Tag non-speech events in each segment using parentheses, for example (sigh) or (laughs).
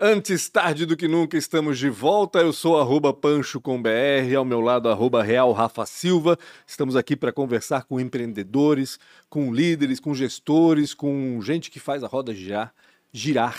Antes tarde do que nunca, estamos de volta. Eu sou arroba Pancho com BR, ao meu lado arroba Real Rafa Silva. Estamos aqui para conversar com empreendedores, com líderes, com gestores, com gente que faz a roda girar, girar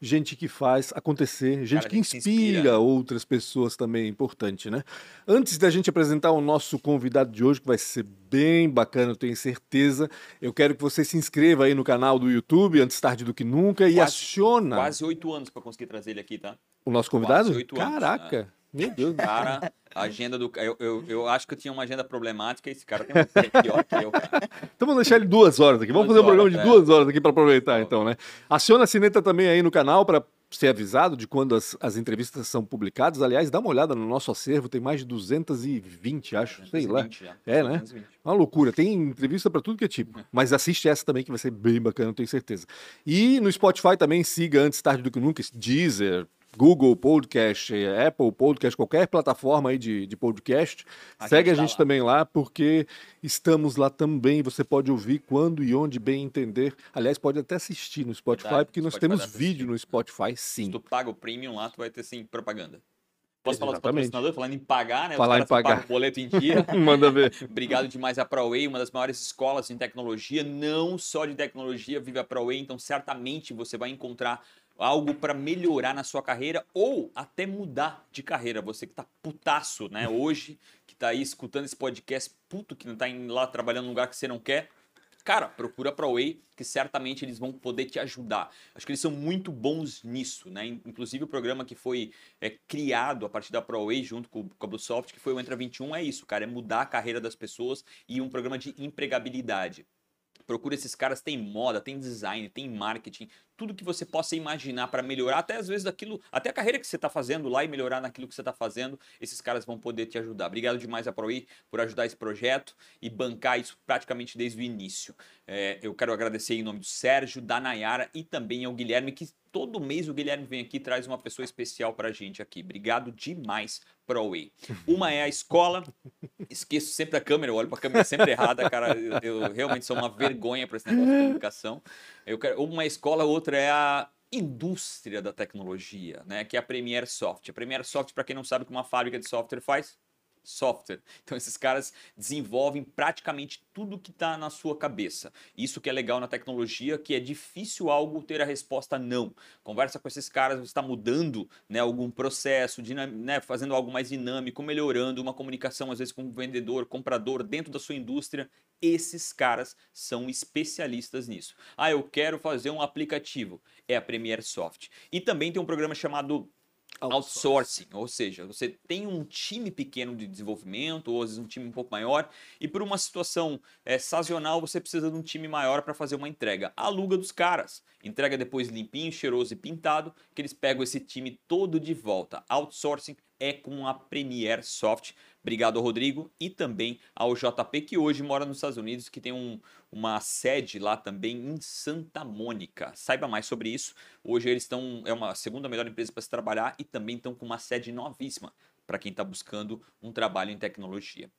gente que faz acontecer, gente Cara, que inspira, inspira outras pessoas também, é importante, né? Antes da gente apresentar o nosso convidado de hoje, que vai ser bem bacana, eu tenho certeza, eu quero que você se inscreva aí no canal do YouTube, antes tarde do que nunca, e quase, aciona. Quase oito anos para conseguir trazer ele aqui, tá? O nosso convidado? Quase oito anos. Caraca! Né? Meu Deus. Cara, a agenda do. Eu, eu, eu, acho que eu tinha uma agenda problemática e esse cara tem uma pior que eu, cara. Então vamos deixar ele duas horas aqui. Vamos duas fazer um programa de é. duas horas aqui para aproveitar, então, né? Aciona a sineta também aí no canal para ser avisado de quando as, as entrevistas são publicadas. Aliás, dá uma olhada no nosso acervo, tem mais de 220, acho, 220 sei lá. Já. É, 220. né? Uma loucura. Tem entrevista para tudo que é tipo. Mas assiste essa também, que vai ser bem bacana, tenho certeza. E no Spotify também siga antes tarde do que nunca, Deezer, Google Podcast, Apple Podcast, qualquer plataforma aí de, de podcast. A Segue gente a gente tá também lá, porque estamos lá também. Você pode ouvir quando e onde bem entender. Aliás, pode até assistir no Spotify, Verdade, porque nós temos vídeo no Spotify, sim. Se tu paga o premium lá, tu vai ter sim propaganda. Posso falar do patrocinador? Falando em pagar, né? Falar em pagar. o boleto em dia. (laughs) Manda ver. (laughs) Obrigado demais à ProWay, uma das maiores escolas em tecnologia, não só de tecnologia, vive a ProWay, então certamente você vai encontrar algo para melhorar na sua carreira ou até mudar de carreira. Você que está putaço, né? Hoje, que está aí escutando esse podcast, puto que não está lá trabalhando num lugar que você não quer. Cara, procura para Way, que certamente eles vão poder te ajudar. Acho que eles são muito bons nisso, né? Inclusive o programa que foi é, criado a partir da ProWay junto com, com a Bluesoft, que foi o Entra 21, é isso, cara, é mudar a carreira das pessoas e um programa de empregabilidade. Procura esses caras, tem moda, tem design, tem marketing, tudo que você possa imaginar para melhorar, até às vezes daquilo, até a carreira que você está fazendo lá e melhorar naquilo que você está fazendo, esses caras vão poder te ajudar. Obrigado demais a ProI por ajudar esse projeto e bancar isso praticamente desde o início. É, eu quero agradecer em nome do Sérgio, da Nayara e também ao Guilherme, que todo mês o Guilherme vem aqui e traz uma pessoa especial para a gente aqui. Obrigado demais, ProWay. Uma é a escola, esqueço sempre a câmera, eu olho para a câmera sempre errada, cara. Eu, eu, realmente sou uma vergonha para esse negócio de comunicação. Eu quero, uma escola, outra é a indústria da tecnologia, né? Que é a Premiere Soft. A Premiere Soft, para quem não sabe o que uma fábrica de software faz, software. Então esses caras desenvolvem praticamente tudo que está na sua cabeça. Isso que é legal na tecnologia, que é difícil algo ter a resposta não. Conversa com esses caras, você está mudando né, algum processo, né, fazendo algo mais dinâmico, melhorando uma comunicação às vezes com o vendedor, comprador dentro da sua indústria. Esses caras são especialistas nisso. Ah, eu quero fazer um aplicativo. É a Premiere Soft. E também tem um programa chamado outsourcing, ou seja, você tem um time pequeno de desenvolvimento, ou às vezes um time um pouco maior, e por uma situação é, sazonal você precisa de um time maior para fazer uma entrega. Aluga dos caras, entrega depois limpinho, cheiroso e pintado, que eles pegam esse time todo de volta. Outsourcing é com a Premiere Soft. Obrigado ao Rodrigo e também ao JP, que hoje mora nos Estados Unidos, que tem um, uma sede lá também em Santa Mônica. Saiba mais sobre isso. Hoje eles estão, é uma segunda melhor empresa para se trabalhar e também estão com uma sede novíssima para quem está buscando um trabalho em tecnologia.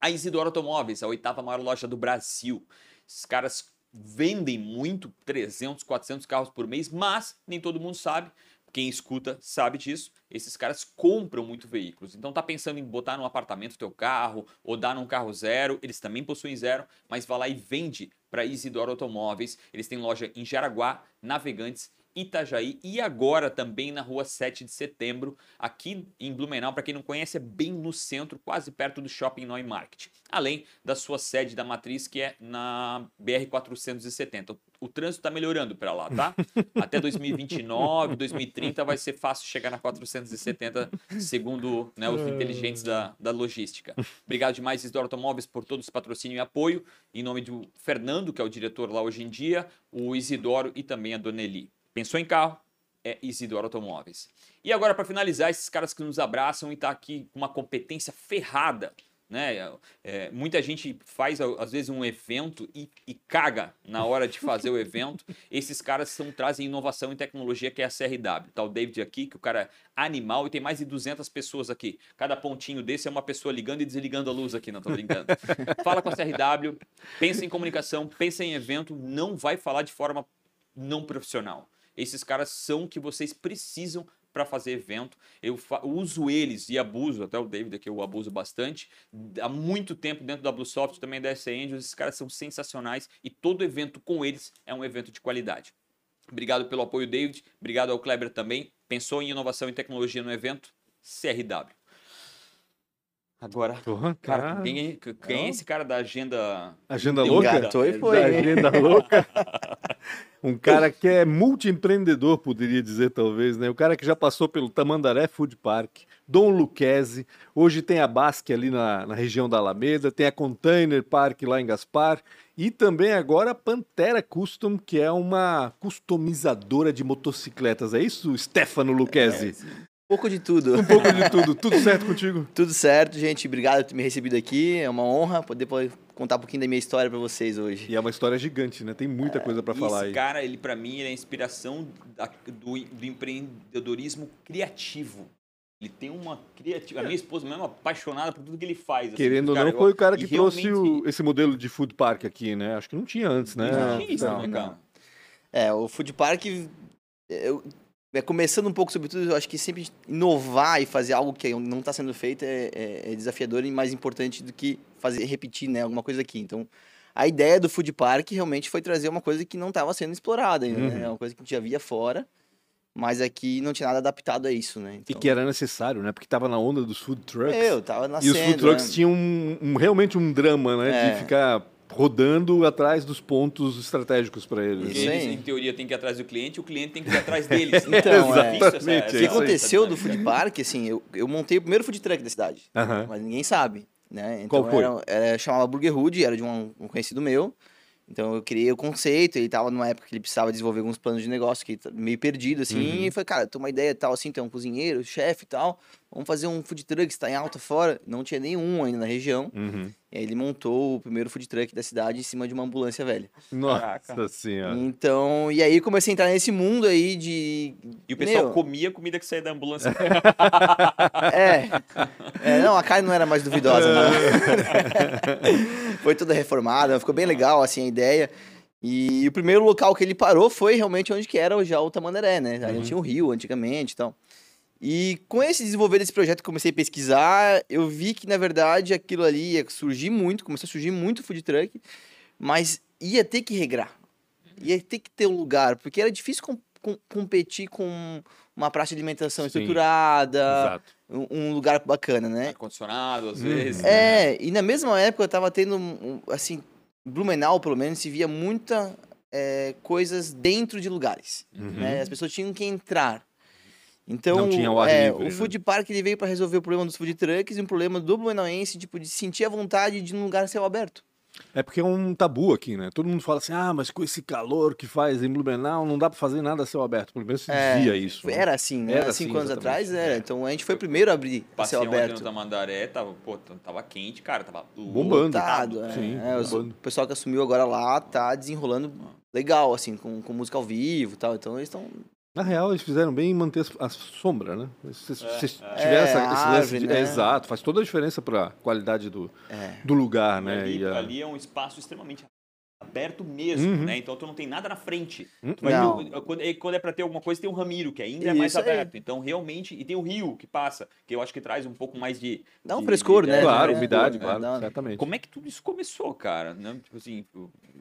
A Isidoro Automóveis, a oitava maior loja do Brasil. Esses caras vendem muito, 300, 400 carros por mês, mas nem todo mundo sabe quem escuta sabe disso. Esses caras compram muito veículos. Então tá pensando em botar num apartamento teu carro ou dar num carro zero, eles também possuem zero, mas vai lá e vende para Isidoro Automóveis. Eles têm loja em Jaraguá, Navegantes Itajaí e agora também na rua 7 de setembro, aqui em Blumenau. Para quem não conhece, é bem no centro, quase perto do Shopping Neumarkt. Além da sua sede da matriz, que é na BR 470. O trânsito está melhorando para lá, tá? (laughs) Até 2029, 2030 vai ser fácil chegar na 470, segundo né, os inteligentes da, da logística. Obrigado demais, Isidoro Automóveis, por todo esse patrocínio e apoio. Em nome do Fernando, que é o diretor lá hoje em dia, o Isidoro e também a Dona Eli. Pensou em carro? É Isidoro Automóveis. E agora, para finalizar, esses caras que nos abraçam e tá aqui com uma competência ferrada. Né? É, muita gente faz, às vezes, um evento e, e, caga na hora de fazer o evento. (laughs) Esses caras são, trazem inovação em tecnologia, que é a CRW. Tá o David aqui, que o cara é animal, e tem mais de 200 pessoas aqui. Cada pontinho desse é uma pessoa ligando e desligando a luz aqui, não tô brincando. (laughs) Fala com a CRW, pensa em comunicação, pensa em evento, não vai falar de forma não profissional esses caras são o que vocês precisam para fazer evento. Eu uso eles e abuso, até o David aqui eu abuso bastante, há muito tempo dentro da Bluesoft, também da SC Angels, esses caras são sensacionais e todo evento com eles é um evento de qualidade. Obrigado pelo apoio, David. Obrigado ao Kleber também. Pensou em inovação e tecnologia no evento? CRW. Agora, Porra, cara, quem, é, quem é esse cara da agenda... Agenda louca? Engatou e foi. Da agenda louca. (laughs) um cara que é multiempreendedor, poderia dizer talvez, né? O cara que já passou pelo Tamandaré Food Park, Dom Luquezzi, hoje tem a Basque ali na, na região da Alameda, tem a Container Park lá em Gaspar e também agora a Pantera Custom, que é uma customizadora de motocicletas. É isso, Stefano Luquezzi? Um pouco de tudo. Um pouco de tudo. Tudo certo contigo? (laughs) Tudo certo, gente. Obrigado por ter me recebido aqui. É uma honra poder contar um pouquinho da minha história para vocês hoje. E é uma história gigante, né? Tem muita é, coisa para falar esse aí. cara, ele para mim, ele é a inspiração da, do, do empreendedorismo criativo. Ele tem uma criativa. A minha esposa mesmo é apaixonada por tudo que ele faz. Assim, Querendo ou não, foi o cara que trouxe realmente... o, esse modelo de food park aqui, né? Acho que não tinha antes, né? Não, tinha isso, não, né, cara? É, o food park. Eu, é, começando um pouco sobre tudo, eu acho que sempre inovar e fazer algo que não está sendo feito é, é, é, desafiador e mais importante do que fazer repetir né, alguma coisa aqui. Então, a ideia do food park realmente foi trazer uma coisa que não estava sendo explorada, né? uhum. né? uma coisa que a gente já via fora, mas aqui não tinha nada adaptado a isso, né? Então... E que era necessário, né? Porque estava na onda dos food trucks. Eu, tava nascendo, E os food trucks né? tinham um, um, realmente um drama, né? De é. ficar rodando atrás dos pontos estratégicos para eles. Isso eles, em teoria, têm que ir atrás do cliente, o cliente tem que ir atrás deles. (laughs) então, é. Exatamente, o que aconteceu do food park, assim, eu, eu montei o primeiro food truck da cidade, uh -huh. mas ninguém sabe. Né? Então, Qual foi? Era, era, chamava Burger Hood, era de um, um conhecido meu. Então eu criei o conceito, ele tava numa época que ele precisava desenvolver alguns planos de negócio, que meio perdido, assim, uhum. e foi, cara, tem uma ideia tal, assim, tem um cozinheiro, chefe e tal, vamos fazer um food truck, está em alta fora. Não tinha nenhum ainda na região. Uhum. E aí ele montou o primeiro food truck da cidade em cima de uma ambulância velha. Nossa Caraca. senhora. Então, e aí comecei a entrar nesse mundo aí de. E o pessoal Meu... comia a comida que saía da ambulância. (laughs) é. é. Não, a carne não era mais duvidosa, não. (laughs) foi toda reformada, ficou bem legal, assim, a ideia. E o primeiro local que ele parou foi realmente onde que era já o Tamandaré, né? A gente uhum. tinha um rio antigamente e então. tal. E com esse desenvolver desse projeto, comecei a pesquisar, eu vi que, na verdade, aquilo ali ia surgir muito, começou a surgir muito food truck, mas ia ter que regrar. Ia ter que ter um lugar, porque era difícil com, com, competir com uma praça de alimentação Sim, estruturada, um, um, lugar bacana, né? Ar-condicionado, às hum. vezes. É, né? e na mesma época eu tava tendo, assim, Blumenau, pelo menos, se via muita é, coisas dentro de lugares. Uhum. Né? As pessoas tinham que entrar. Então, não tinha o, é, livre, o né? food park ele veio para resolver o problema dos food trucks e um problema do blumenauense, tipo, de sentir a vontade de um lugar céu aberto. É porque é um tabu aqui, né? Todo mundo fala assim, ah, mas com esse calor que faz em Blumenau, não dá para fazer nada a céu aberto. Pelo menos se é, dizia isso. Né? Era assim, né? Era Cinco assim, anos atrás era. É. Então a gente foi o primeiro a abrir Passei céu aberto. da Mandaré, tava, pô, tava quente, cara, tava bombando. Lotado, é. Sim, é, bombando. O pessoal que assumiu agora lá tá desenrolando legal, assim, com, com música ao vivo e tal. Então eles estão na real, eles fizeram bem em manter a sombra, né? Se, se, é, se é. tiver essa, esse árvore, de, né? é, exato, faz toda a diferença para a qualidade do, é. do lugar, né? Ali, e a... ali é um espaço extremamente aberto mesmo, uhum. né? Então tu não tem nada na frente. Uhum. Ter, quando, é, quando, é para ter alguma coisa, tem o Ramiro, que ainda é mais aberto. Então, realmente, e tem o Rio que passa, que eu acho que traz um pouco mais de. Dá um de, frescor, de, né? Claro, é, umidade, claro, né? certamente. Como é que tudo isso começou, cara? Né? Tipo assim.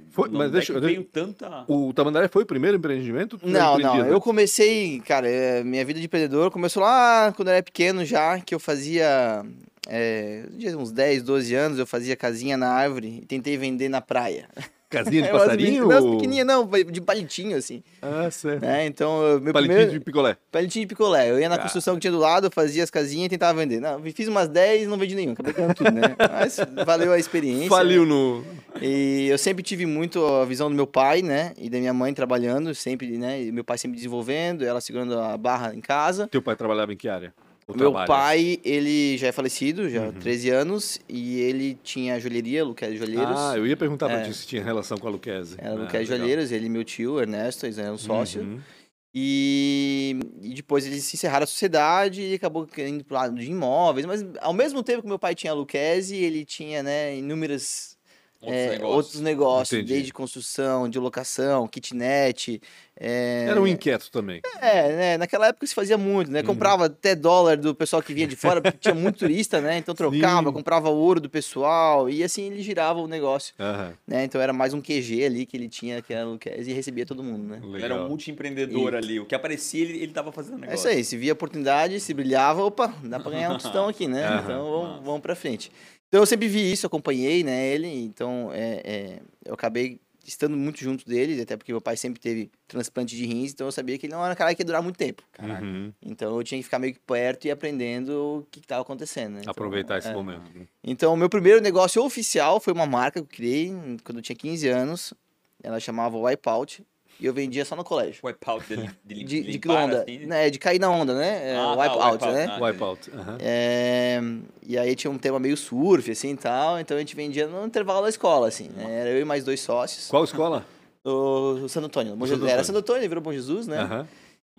Foi, mas deixa, é veio tanta. O Tamandaré foi o primeiro empreendimento? Não, não. Eu comecei, cara, é, minha vida de empreendedor começou lá quando eu era pequeno já, que eu fazia. É, uns 10, 12 anos, eu fazia casinha na árvore e tentei vender na praia. (laughs) Casinha de passarinho? Não, ou... pequenininha, não, de palitinho, assim. Ah, certo. É, então, meu palitinho primeiro... de picolé. Palitinho de picolé. Eu ia na ah. construção que tinha do lado, fazia as casinhas e tentava vender. Não, fiz umas 10 não vendi nenhum, acabei ganhando tudo, né? Mas valeu a experiência. Faliu né? no... E eu sempre tive muito a visão do meu pai, né? E da minha mãe trabalhando, sempre, né? E meu pai sempre desenvolvendo, ela segurando a barra em casa. Teu pai trabalhava em que área? Meu trabalho. pai, ele já é falecido, já uhum. 13 anos, e ele tinha joalheria, Luquez Joalheiros. Ah, eu ia perguntar pra é. ti se tinha relação com a Luquez. Era ah, Luquez Joalheiros, ele e meu tio, Ernesto, eles eram sócio. Uhum. E, e, depois eles se encerraram a sociedade e acabou indo pro lado de imóveis, mas ao mesmo tempo que meu pai tinha a Luquezzi, ele tinha, né, inúmeras Outros é, negócios. outros negócios, Entendi. desde construção, de locação, kitnet. É, Era um inquieto também. é, né? Naquela época se fazia muito, Uhum. né? Comprava até dólar do pessoal que vinha de fora, porque tinha muito (laughs) turista, né? Então trocava, Sim. comprava ouro do pessoal e assim ele girava o negócio, Aham, né? Então era mais um QG ali que ele tinha, que era Luquez, e recebia todo mundo, né? Ele era um legal. multiempreendedor ali. O que aparecia, ele, ele tava fazendo É negócio. isso aí, se via oportunidade, se brilhava, opa, dá pra ganhar um tostão aqui, né? Aham. Então vamos, vamos pra frente. Então eu sempre vi isso, acompanhei, né, ele, então é, é, eu acabei estando muito junto dele, até porque meu pai sempre teve transplante de rins, então eu sabia que ele não era um cara que ia durar muito tempo. Uhum. Então eu tinha que ficar meio que perto e aprendendo o que estava acontecendo, né? Então, Aproveitar esse é. momento. Então, o meu primeiro negócio oficial foi uma marca que eu criei quando eu tinha 15 anos. Ela chamava Wipeout. E eu vendia só no colégio. Wipeout de, (laughs) de, De, de onda. assim. né, de cair na onda, né? É, Ah, tá, wipeout, wipeout, né? ah. Wipeout. É, e aí tinha um tema meio surf, assim, e tal. Então a gente vendia no intervalo da escola, assim, né? Era eu e mais dois sócios. Qual escola? (laughs) O, o Santo Antônio. Bom Santo Era. Santo Antônio, ele virou Bom Jesus, né?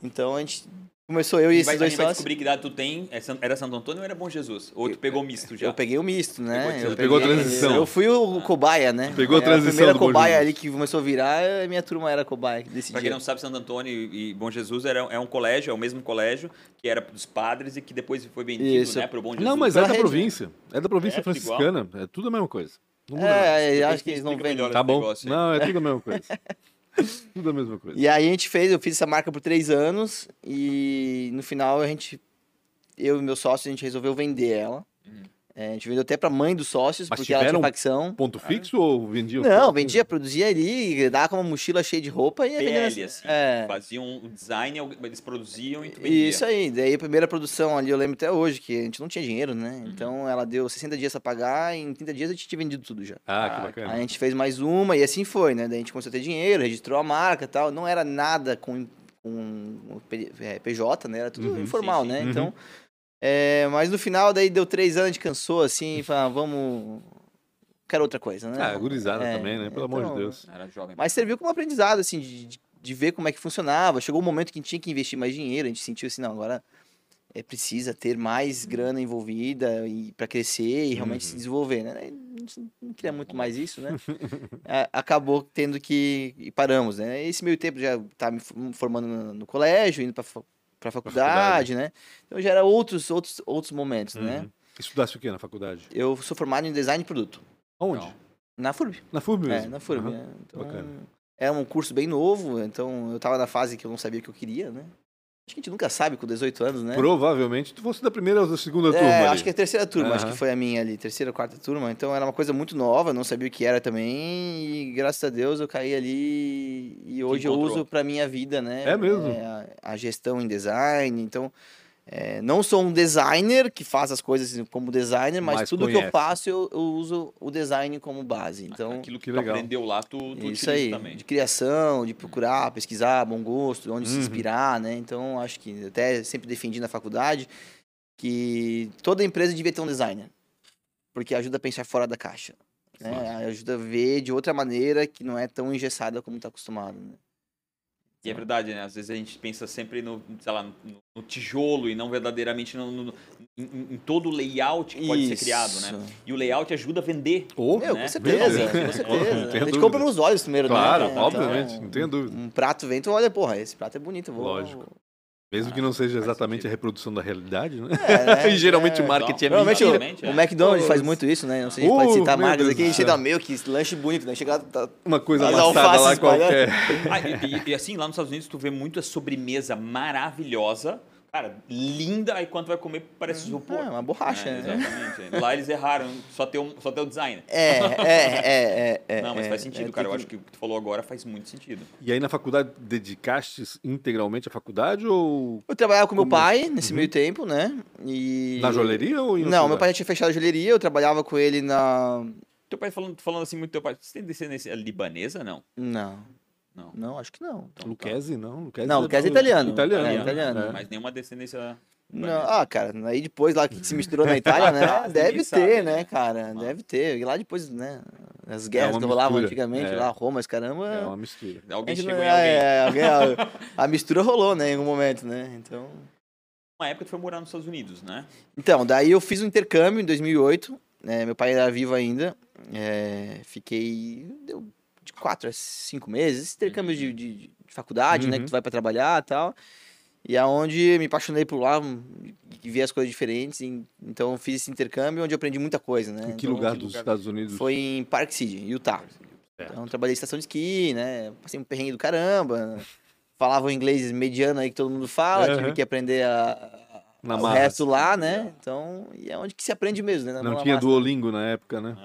Então a gente começou eu e E esses vai, a dois gente vai sócios. descobrir que idade tu tem. É Era Santo Antônio ou era Bom Jesus? Ou tu pegou misto já? Eu peguei o misto, né? Pegou- Eu pegou a transição. Eu fui o cobaia, né? Pegou a É, transição primeira do Bom cobaia ali que começou a virar, a minha turma era cobaia desse Pra dia. quem não sabe, Santo Antônio e Bom Jesus era, é um colégio, é o mesmo colégio que era dos padres e que depois foi vendido, Isso. né, pro Bom Jesus. Não, mas é da rede, província. É da província É, franciscana. É tudo a mesma coisa. Não muda nada. É, acho que eles não vendem. melhor Tá esse bom. negócio. Não, é tudo a mesma coisa. (laughs) (laughs) tudo a mesma coisa. E aí a gente fez, eu fiz essa marca por três anos e no final a gente, eu e meu sócio, a gente resolveu vender ela. Uhum. É, a gente vendeu até pra mãe dos sócios, Mas porque ela tinha tiveram facção. Ponto fixo ou vendiam? Não, vendia, produzia ali, dava com uma mochila cheia de roupa e ia vendendo. PL, assim. É. Faziam um design, eles produziam e tu vendia. Isso aí, daí a primeira produção ali, eu lembro até hoje, que a gente não tinha dinheiro, Uhum. né? Então ela deu 60 dias pra pagar e em 30 dias a gente tinha vendido tudo já. Ah, Ah, que bacana. Aí a gente fez mais uma e assim foi, né? Daí a gente começou a ter dinheiro, registrou a marca e tal. Não era nada com, com PJ, né? Era tudo Uhum, informal, sim, sim. né? Uhum. Então, é, mas no final daí deu três anos, a gente cansou assim, falou, ah, vamos... Quero outra coisa, né? Ah, gurizada É, também, né? Pelo amor de então, Deus. Era jovem. Mas serviu como aprendizado, assim, de, de- de ver como é que funcionava. Chegou um momento que a gente tinha que investir mais dinheiro, a gente sentiu assim, não, agora é precisa ter mais grana envolvida e para crescer e realmente se desenvolver, né? Aí A gente não queria muito mais isso, né? (laughs) Acabou tendo que e paramos, né? Esse meio tempo já estava me formando no, no colégio, indo para para faculdade, né? Então já era outros outros outros momentos, né? Uhum. Estudasse o que na faculdade? Eu sou formado em design de produto Onde? Na FURB. Na FURB mesmo? É, na FURB. Né? Então, bacana. era um curso bem novo, então eu tava na fase que eu não sabia o que eu queria, né? Acho que a gente nunca sabe com 18 anos, né? Provavelmente tu fosse da primeira ou da segunda É, turma. ali. acho que é a terceira turma, acho Aham. que foi a minha ali, terceira, quarta turma. Então era uma coisa muito nova, não sabia o que era também. E graças a Deus eu caí ali e hoje eu uso pra minha vida, né? É mesmo? a, a gestão em design. Então, é, não sou um designer que faz as coisas como designer, mas, Mas tudo que conhece. eu faço eu, eu uso o design como base. Então, Aquilo que, que tu legal. aprendeu lá, tu, tu isso aí, também. de criação, de procurar, pesquisar, bom gosto, onde se Uhum. inspirar, né? Então, acho que até sempre defendi na faculdade que toda empresa devia ter um designer, porque ajuda a pensar fora da caixa, né? Ajuda a ver de outra maneira que não é tão engessada como está acostumado, né? E é verdade, né? Às vezes a gente pensa sempre no, sei lá, no, no tijolo e não verdadeiramente no, no- em, em todo o layout que pode ser criado, né? Isso. E o layout ajuda a vender. Meu, né? com certeza, Meu com certeza. (laughs) A gente compra nos olhos primeiro, Claro, né? obviamente, não tenho dúvida. Um prato vem, tu olha, porra, esse prato é bonito, vou... Lógico. Mesmo que Ah, não seja exatamente a reprodução da realidade, né? É, né? (laughs) e geralmente É. o marketing é Normalmente o, mentira. Exatamente, o é. McDonald's Pô, faz muito isso, né? Não sei se a gente Uh, pode citar marcas aqui. A céu. dá meu, que lanche bonito, né? Chega lá, tá... Uma coisa As amassada lá qualquer. Ah, e, e- e assim, lá nos Estados Unidos, tu vê muita sobremesa maravilhosa, cara, linda, aí quando vai comer parece isopor. É, uma borracha, É, né? Exatamente. Lá eles erraram, só tem, o, só tem o design. É, é, é, é, é. Não, mas é, faz sentido, é, cara. Eu tem acho que o que tu falou agora faz muito sentido. E aí na faculdade dedicaste integralmente à faculdade ou Eu trabalhava com meu Como- pai nesse Uhum. meio tempo, né? E... na joalheria ou Não, meu lugar? pai já tinha fechado a joalheria, eu trabalhava com ele na... Teu pai falando, falando assim muito, teu pai, você tem descendência libanesa? Não. Não, Não. não, acho que não. Então, Lucchese, não. Lucchese Não, Lucchese é italiano. Italiano, É, né? italiano. É. Mas nenhuma descendência. Não, ah, cara, aí depois lá que se misturou na (laughs) Itália, né? Deve sabe, ter, né? né, cara? Deve ter. E lá depois, né? As guerras uma que rolavam antigamente, é. lá, Roma, esse caramba. É uma mistura. Alguém chegou não- em alguém. é, alguém- a, (laughs) a mistura rolou, né, em algum momento, né? Então. Uma época tu foi morar nos Estados Unidos, né? Então, daí eu fiz um intercâmbio em 2008. é, meu pai era vivo ainda. é, fiquei deu de quatro a cinco meses, intercâmbio de, de, de faculdade, né? Uhum. Que tu vai pra trabalhar e tal. E aonde me apaixonei por lá, e vi as coisas diferentes. então fiz esse intercâmbio onde eu aprendi muita coisa, né? Em que Então, lugar dos lugar? Estados Unidos? Foi em Park City, Utah. Então trabalhei em estação de esqui, né? Passei um perrengue do caramba. Falava o inglês mediano aí que todo mundo fala, tive Aham. que aprender a, Na o marra. resto lá, né? Então, e é onde que se aprende mesmo, né? Na Não tinha massa. Duolingo na época, né?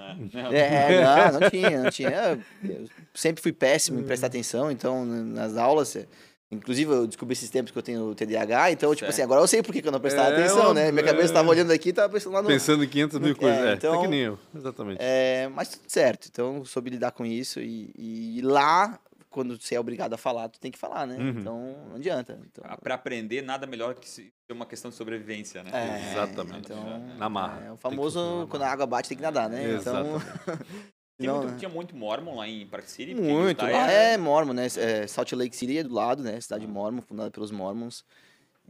É. (laughs) É, não, não (laughs) tinha, não tinha. Eu sempre fui péssimo em prestar atenção, então nas aulas, eh, inclusive eu descobri esses tempos que eu tenho TDAH, então, tipo Certo. assim, agora eu sei por que eu não prestava É, atenção, né? Minha cabeça é. estava olhando aqui e tava pensando lá no... Pensando em 500 mil no- coisas. é, É, então- tá que nem eu. Exatamente. É, mas tudo certo, então soube lidar com isso e, e lá, quando você é obrigado a falar, tu tem que falar, né? Uhum. Então, não adianta. Então, Pra aprender, nada melhor que se- ser uma questão de sobrevivência, né? é, Exatamente. Então, Na marra. É, o famoso, quando a água bate, tem que nadar, né? Então, (laughs) Tinha, não, muito, né? tinha muito Mormon lá em Park City? Muito. Lá é- é Mormon, né? É, Salt Lake City é do lado, né? Cidade Mormon, fundada pelos Mormons.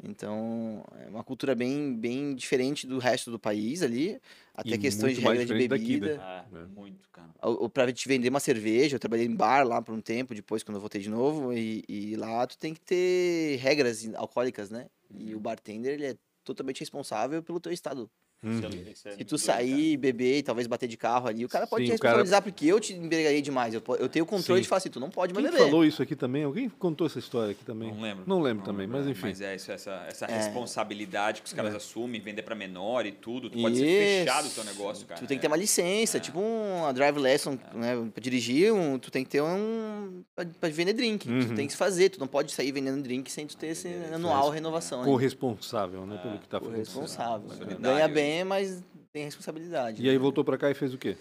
Então, é uma cultura bem, bem diferente do resto do país ali. Até E questões de regra de diferente daqui, né? bebida. É, muito, cara. Ou, ou pra te vender uma cerveja, eu trabalhei em bar lá por um tempo, depois quando eu voltei de novo. E, e lá tu tem que ter regras alcoólicas, né? E o bartender, ele é totalmente responsável pelo teu estado. Uhum. É- é Se tu sair, beber e talvez bater de carro ali, o cara pode Sim, te o cara- responsabilizar porque eu te embriaguei demais. Eu, eu tenho o controle Sim. de falar assim, tu não pode mais Quem beber. falou isso aqui também? Alguém contou essa história aqui também? Não lembro. Não lembro também, mas enfim. Mas é isso, essa, essa É. responsabilidade que os caras assumem, vender pra menor e tudo. Tu pode Isso. ser fechado o teu negócio, cara. Tu tem que ter É. uma licença, tipo uma drive lesson, né? Pra dirigir, um, tu tem que ter um. Pra, pra vender drink. Uhum. Tu tem que se fazer, tu não pode sair vendendo drink sem tu ter esse anual renovação. Corresponsável, né? Pelo que tá falando. Corresponsável. Ganha bem, mas tem responsabilidade. E aí né? voltou pra cá e fez o quê?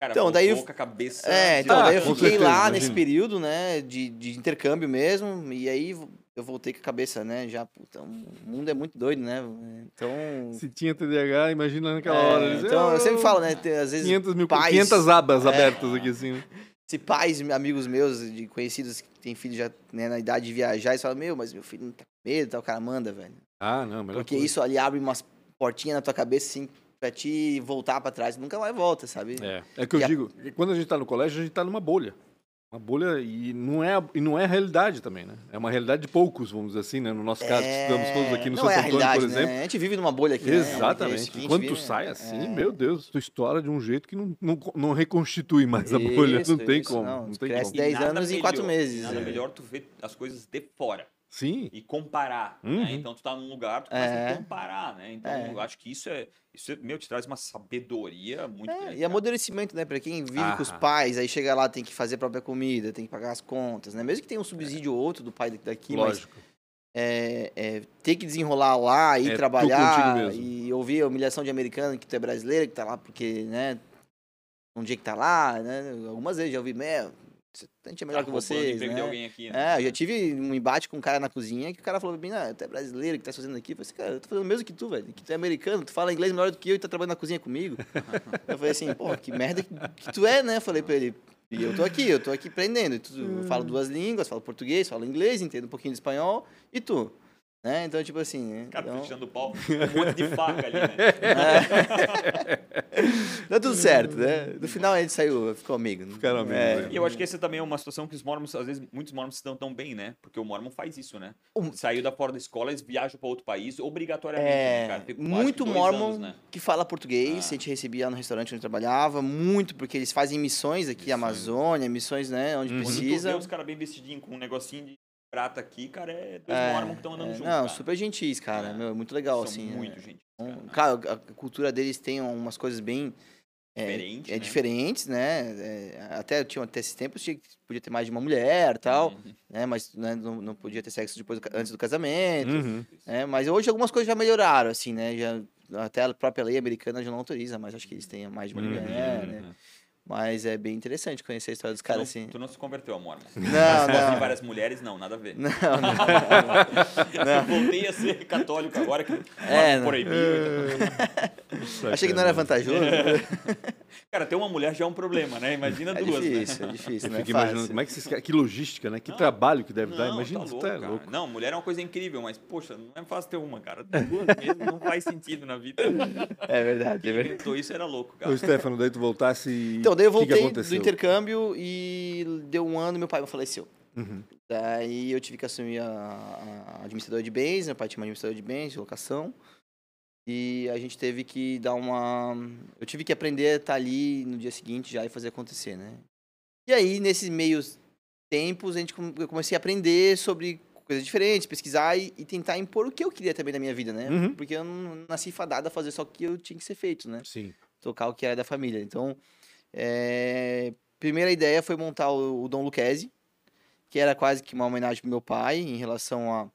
Cara, Então, daí eu- com a cabeça... É, então, Ah, daí eu fiquei certeza, lá imagino. nesse período, né, de, de intercâmbio mesmo, e aí eu voltei com a cabeça, né, já, puta, o mundo é muito doido, né, então... Se tinha TDAH, imagina naquela é, hora. eles, então, eu "Ah, sempre falo, né, tem, às vezes 500 mil, pais- 500 abas É. abertas aqui assim. né? se pais, amigos meus, de conhecidos que têm filho já né, na idade de viajar, eles falam, meu, mas meu filho não tá com medo, tal, o cara manda, velho. Ah, não, melhor Porque coisa. isso ali abre umas portinhas na tua cabeça, assim, pra te voltar pra trás, nunca mais volta, sabe? É, é que eu E a- digo, que quando a gente tá no colégio, a gente tá numa bolha. Uma bolha e não é, e não é a realidade também, né? É uma realidade de poucos, vamos dizer assim, né? No nosso caso, que estudamos todos aqui no não Santo é a Antônio, por exemplo. Né? A gente vive numa bolha aqui, né? É Exatamente. a gente Quando tu vive, sai né? assim, É. meu Deus, tu estoura de um jeito que não, não, não reconstitui mais a bolha. Isso, não tem isso, como. não. Não, tem Cresce como. E 10 nada anos em quatro melhor- meses, Nada é. melhor tu ver as coisas de fora Sim. e comparar, Uhum. né? Então tu tá num lugar, tu começa É. a comparar, né? Então É. eu acho que isso é, isso é, meu, te traz uma sabedoria muito É, grande. e cara. amadurecimento, né? Pra quem vive com os Ah. pais, aí chega lá, tem que fazer a própria comida, tem que pagar as contas, né? Mesmo que tenha um subsídio ou outro do pai daqui, mas Lógico. é, é, ter que desenrolar lá, ir É trabalhar e ouvir a humilhação de americano que tu é brasileiro, que tá lá porque, né? Um dia que tá lá, né? Algumas vezes já ouvi, meu, a gente é melhor Tá que vocês, né? aqui, né? É, eu já tive um embate com um cara na cozinha que o cara falou pra mim, ah, tu é brasileiro, o que tá fazendo aqui? Eu falei assim, cara, eu tô fazendo o mesmo que tu, velho. Que tu é americano, tu fala inglês melhor do que eu e tá trabalhando na cozinha comigo. (laughs) eu falei assim, pô, que merda que, que tu é, né? Eu falei pra ele. E eu tô aqui, eu tô aqui aprendendo. E tu, eu falo duas línguas, falo português, falo inglês, entendo um pouquinho de espanhol. E tu? Né? Então, tipo assim, né? Cara, então, fechando o pau, (laughs) um monte de faca ali, né? (laughs) deu tudo certo, né? No final a gente saiu, ficou amigo. né? Ficaram amigos, É, né? E eu acho que essa também é uma situação que os mormons, às vezes, muitos mormons estão tão bem, né? Porque o mormon faz isso, né? O- Saiu da fora da escola, eles viajam para outro país, obrigatoriamente, É, né, que muito mormon anos, né? que fala português, Ah. a gente recebia lá no restaurante onde trabalhava, muito, porque eles fazem missões aqui, Missões. Amazônia, missões, né, onde Uhum. Quando tu precisa. vê os caras bem vestidinhos com um negocinho de prata aqui, cara, é dois É, mormons que estão andando é, juntos, Não, cara. super gentis, cara, É. meu, muito legal, São assim. muito é. gente. Um- cara, né? Cara, a cultura deles tem umas coisas bem... É, Diferente, é né? diferentes, né? É, até tinha até esses tempos tinha, podia ter mais de uma mulher tal, Uhum. né? Mas né, não, não podia ter sexo depois antes do casamento. Uhum. É, mas hoje algumas coisas já melhoraram, assim, né? Já, até a própria lei americana já não autoriza, mas acho que eles têm mais de uma Uhum. mulher, né? Mas é bem interessante conhecer a história dos não, caras, assim. tu não se converteu a mormon. Não, Tem não. várias mulheres, não, nada a ver. Não, (laughs) não. Eu voltei a ser católico agora que É, não. proibiu. então. (laughs) Achei que não era vantajoso. (laughs) Cara, ter uma mulher já é um problema, né? Imagina (laughs) É duas, difícil, né? é difícil, Eu não é fico imaginando fácil. como é que, esses, que logística, né? Que Não, trabalho que deve dar. Não, Imagina, tá louco, tá cara. louco. Não, mulher é uma coisa incrível, mas, poxa, não é fácil ter uma, cara. Duas mesmo não faz sentido na vida. (laughs) É verdade, é Quem verdade. inventou isso era louco, cara. Ô, Stefano, daí tu voltasse e. Então, daí eu o que que voltei do intercâmbio e deu um ano e meu pai faleceu. Uhum. Daí eu tive que assumir a, a administradora de bens, meu pai tinha uma administradora de bens, de locação. E a gente teve que dar uma. Eu tive que aprender a estar ali no dia seguinte já e fazer acontecer, né? E aí, nesses meios tempos, a gente, eu comecei a aprender sobre coisas diferentes, pesquisar e, e tentar impor o que eu queria também da minha vida, né? Uhum. Porque eu não nasci fadado a fazer só o que eu tinha que ser feito, né? Sim. tocar o que era da família. Então, é, primeira ideia foi montar o, o Dom Lucchese, que era quase que uma homenagem pro meu pai em relação a,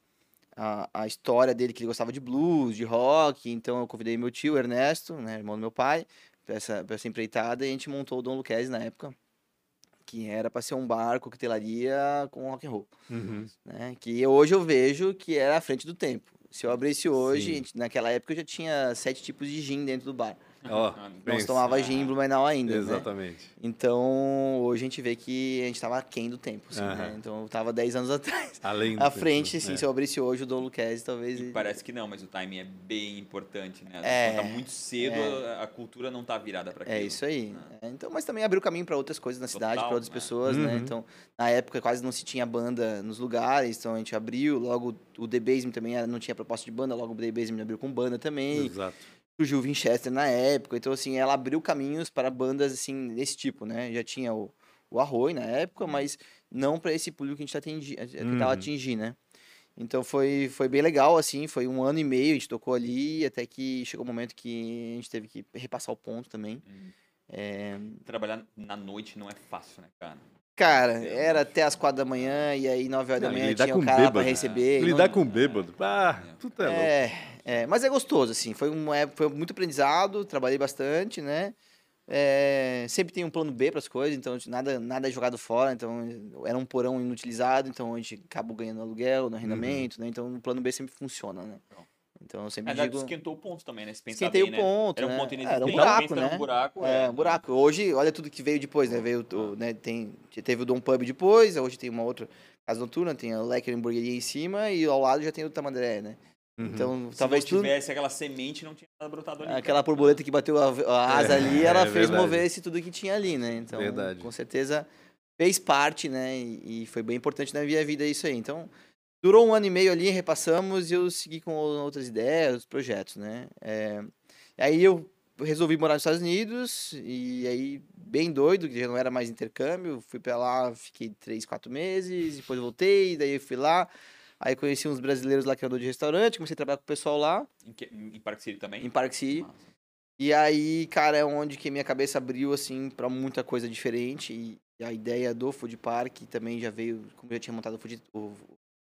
a, a história dele, que ele gostava de blues, de rock. Então, eu convidei meu tio, Ernesto, né, irmão do meu pai, para essa, pra essa empreitada e a gente montou o Dom Lucchese na época, que era para ser um bar, coquetelaria com rock and roll Uhum. né? Que hoje eu vejo que era à frente do tempo. Se eu abrisse hoje, Sim. naquela época eu já tinha sete tipos de gin dentro do bar. Ó, (laughs) Não se tomava gin em Blumenau ainda, né? Exatamente. Então, hoje a gente vê que a gente estava aquém do tempo, assim, né? Aham. Então, eu tava 10 anos (laughs) atrás. Além do À tempo, frente, assim, né? se eu abrisse hoje o Dom Lucchese, talvez... E parece que não, mas o timing é bem importante, né? É, Quando tá muito cedo, é. a, a cultura não tá virada para É isso aí. É, então, mas também abriu caminho para outras coisas na cidade, para outras né? pessoas, né? Uhum. Então, na época quase não se tinha banda nos lugares, então a gente abriu, logo o The Basement também era- não tinha proposta de banda, logo o The Basement abriu com banda também. Exato. Surgiu o Winchester na época, então assim, ela abriu caminhos para bandas assim desse tipo, né? Já tinha o, o Arroi na época, mas não para esse público que a gente tá atingi, tentava Uhum. atingir, né? Então foi, foi bem legal, assim, foi um ano e meio, a gente tocou ali, até que chegou o um momento que a gente teve que repassar o ponto também. Hum. É, Trabalhar na noite não é fácil, né, cara? Cara, É, era até as quatro da manhã, e aí nove horas da Não, e manhã lidar tinha com o cara pra bêbado, né? receber. Lidar não- com bêbado. Ah, tudo é louco. É, é, mas é gostoso, assim. Foi, um, é, foi muito aprendizado, trabalhei bastante, né? É, sempre tem um plano B para as coisas, então nada, nada é jogado fora. Então era um porão inutilizado, então a gente acabou ganhando aluguel, no arrendamento, né? Então o plano B sempre funciona, né? Então. Então eu sempre digo. esquentou o ponto também, né? Se pensar Esquentei bem, o né? ponto, Era um né? ponto É, inexistente. era um buraco, que era né? um buraco, É, um buraco. Hoje, olha tudo que veio depois, né? Veio, o, né? Tem, teve o Dom Pub depois, hoje tem uma outra casa noturna, tem a Lecker Hamburgueria em cima e ao lado já tem o Tamandaré, né? Uhum. Então, Se talvez não tudo... tivesse aquela semente, não tinha nada brotado ali. Aquela borboleta que bateu a, a asa É, ali, ela é fez verdade. mover esse tudo que tinha ali, né? Então, Verdade. com certeza fez parte, né? E, e foi bem importante na minha vida isso aí. Então, durou um ano e meio ali, repassamos e eu segui com outras ideias, outros projetos, né? É, aí eu resolvi morar nos Estados Unidos e aí bem doido, que já não era mais intercâmbio, fui pra lá, fiquei três, quatro meses, depois voltei, daí eu fui lá, aí conheci uns brasileiros lá que andou de restaurante, comecei a trabalhar com o pessoal lá, Em, que- em Park City também? em Park City. E aí, cara, é onde que minha cabeça abriu, assim, pra muita coisa diferente. E a ideia do food park também já veio, como eu já tinha montado o food o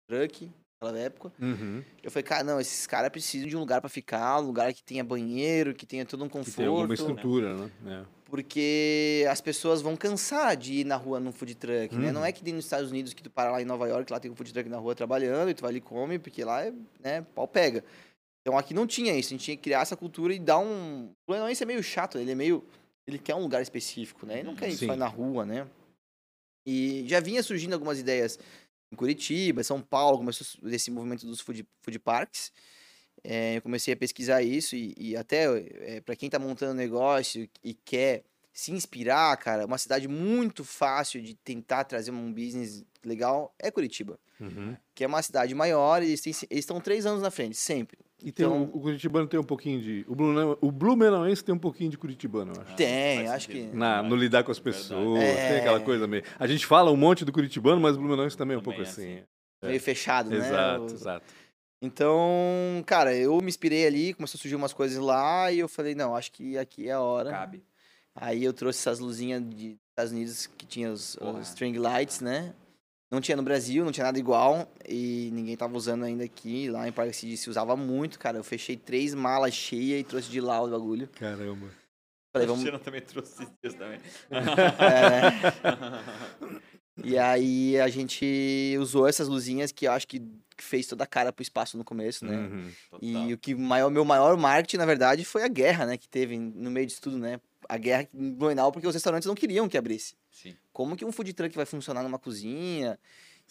truck naquela época. Uhum. Eu falei, cara, não, esses caras precisam de um lugar pra ficar, um lugar que tenha banheiro, que tenha todo um Que tem alguma conforto. estrutura, né? É. Porque as pessoas vão cansar de ir na rua num food truck, né? Uhum. Não é que tem nos Estados Unidos que tu para lá em Nova York, lá tem um food truck na rua trabalhando e tu vai ali e come, porque lá, é, né, pau pega. Então aqui não tinha isso, a gente tinha que criar essa cultura e dar um... O Leonense é meio chato, ele é meio... Ele quer um lugar específico, né? Ele não quer ir só ir na rua, né? E já vinha surgindo algumas ideias em Curitiba, São Paulo, começou esse movimento dos food, food parks. É, eu comecei a pesquisar isso e, e até é, para quem tá montando negócio e quer se inspirar, cara, uma cidade muito fácil de tentar trazer um business legal é Curitiba. Uhum. Que é uma cidade maior e eles têm- eles estão três anos na frente, sempre. E tem Então- um- o Curitibano tem um pouquinho de. O, Blumenau, o Blumenauense tem um pouquinho de Curitibano, eu acho. Tem, faz acho sentido. que- Na, no lidar com as pessoas, É. tem aquela coisa meio. A gente fala um monte do Curitibano, mas o Blumenauense também é um Também pouco é assim. assim. Meio fechado, né? Exato, exato. Então, cara, eu me inspirei ali, começou a surgir umas coisas lá e eu falei, não, acho que aqui é a hora. Cabe. Aí eu trouxe essas luzinhas de Estados Unidos que tinha os, os string lights, né? Não tinha no Brasil, não tinha nada igual e ninguém tava usando ainda aqui. Lá em Park City se usava muito, cara. Eu fechei três malas cheias e trouxe de lá o bagulho. Caramba. Falei, A vamos. Xena também trouxe esses dias também. É, né? (laughs) E aí a gente usou essas luzinhas que eu acho que fez toda a cara pro espaço no começo, né? Uhum. Total. E o que maior, meu maior marketing, na verdade, foi a guerra, né? Que teve no meio disso tudo, né? A guerra em Blumenau porque os restaurantes não queriam que abrisse. Sim. Como que um food truck vai funcionar numa cozinha?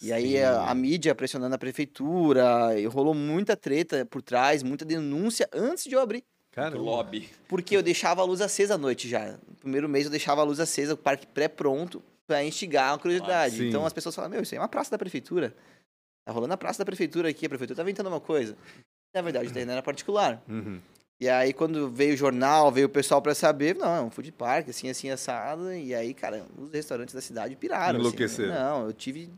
E aí Sim. a, a mídia pressionando a prefeitura, e rolou muita treta por trás, muita denúncia antes de eu abrir. Cara, lobby. Porque eu deixava a luz acesa à noite já. No primeiro mês eu deixava a luz acesa, o parque pré-pronto, pra instigar a curiosidade. Sim. então as pessoas falam, meu, isso aí é uma praça da prefeitura. Tá rolando a praça da prefeitura aqui, a prefeitura tá inventando uma coisa. Na verdade, o terreno era particular. Uhum. E aí, quando veio o jornal, veio o pessoal pra saber, não, é um food park, assim, assim, assado. E aí, cara, os restaurantes da cidade piraram. assim, Enlouqueceram. não, eu tive.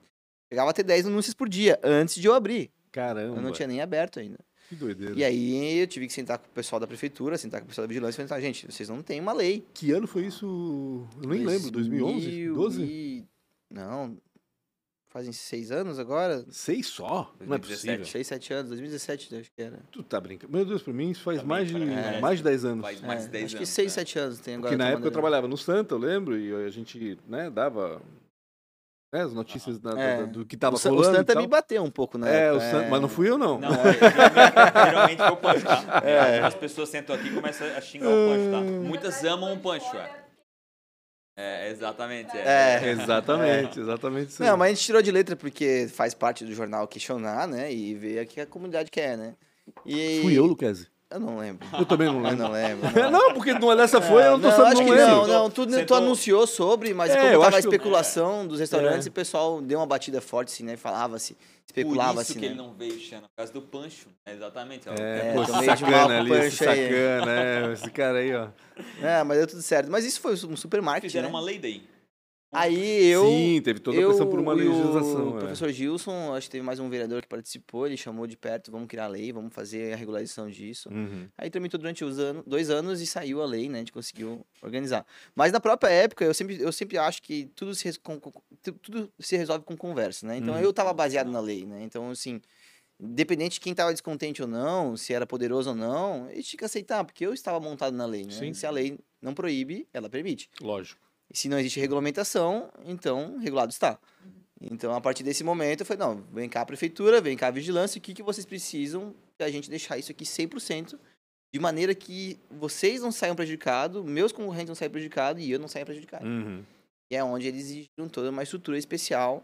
Chegava a ter 10 anúncios por dia, antes de eu abrir. Caramba. Eu não tinha nem aberto ainda. Que doideira. E aí, eu tive que sentar com o pessoal da prefeitura, sentar com o pessoal da vigilância e falar, gente, vocês não têm uma lei. Que ano foi isso? Eu nem lembro. 2011? 12? E... Não, fazem seis anos agora? Seis só? Não é 2017. possível. Seis, sete anos, 2017 acho que era. Tu tá brincando. Meu Deus, pra mim isso faz mais de, parece- mais de 10 anos. Faz mais É, de 10 acho anos. que seis, né? sete anos tem agora. Porque na tá época eu trabalhava no Santa, eu lembro, e a gente né, dava né, as notícias da- da- É. do que tava o, o rolando. e Santa me bateu um pouco, né? É, o Santa, mas não fui eu, não. Não, (laughs) é, geralmente, geralmente foi o Pancho, tá? É. As pessoas sentam aqui e começam a xingar o Pancho, tá? Muitas amam o Pancho, é. É, exatamente. É. É. (laughs) Exatamente, exatamente isso. Não, mas a gente tirou de letra porque faz parte do jornal questionar, né? E ver o que a comunidade quer, né? E... Fui eu, Luquezzi? Eu não lembro. Eu também não Eu lembro. não lembro. (laughs) É, não, porque dessa foi, eu não tô não, sabendo, acho não que lembro. não, não. Tu, tu Sentou- anunciou sobre, mas É, como eu tava a eu- especulação dos restaurantes, É. o pessoal deu uma batida forte, assim, né? Falava-se, Por especulava-se, isso que né? ele não veio, Xana, por causa do Pancho. É, exatamente. ó. É, É, pô, tô sacana ali, esse sacana, é, esse cara aí, ó. (laughs) É, mas deu tudo certo. Mas isso foi um super marketing, Fizeram né? uma lei daí. Aí eu... Sim, teve toda a pressão por uma legislação. O é. professor Gilson, acho que teve mais um vereador que participou, ele chamou de perto, vamos criar a lei, vamos fazer a regularização disso. Uhum. Aí tramitou durante os anos, dois anos e saiu a lei, né? A gente conseguiu organizar. Mas na própria época, eu sempre, eu sempre acho que tudo se, com- com- tu- tudo se resolve com conversa, né? Então Uhum. eu tava baseado na lei, né? Então, assim, independente de quem tava descontente ou não, se era poderoso ou não, a gente tinha que aceitar, porque eu estava montado na lei, né? Sim. Se a lei não proíbe, ela permite. Lógico. E se não existe regulamentação, então regulado está. Então, a partir desse momento, eu falei, não, vem cá a prefeitura, vem cá a vigilância, o que, que vocês precisam pra gente deixar isso aqui 100%, de maneira que vocês não saiam prejudicados, meus concorrentes não saiam prejudicados e eu não saia prejudicado. Uhum. E é onde eles exigiram toda uma estrutura especial,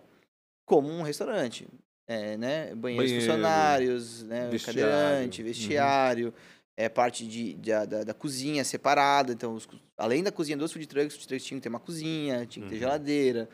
como um restaurante. É, né? Banheiros Banheiro, funcionários, né? vestiário, cadeirante, uhum. vestiário, é, parte de, de- da, da cozinha separada. Então, os além da cozinha dos food trucks, os food trucks tinham que ter uma cozinha, tinha que ter Uhum. geladeira.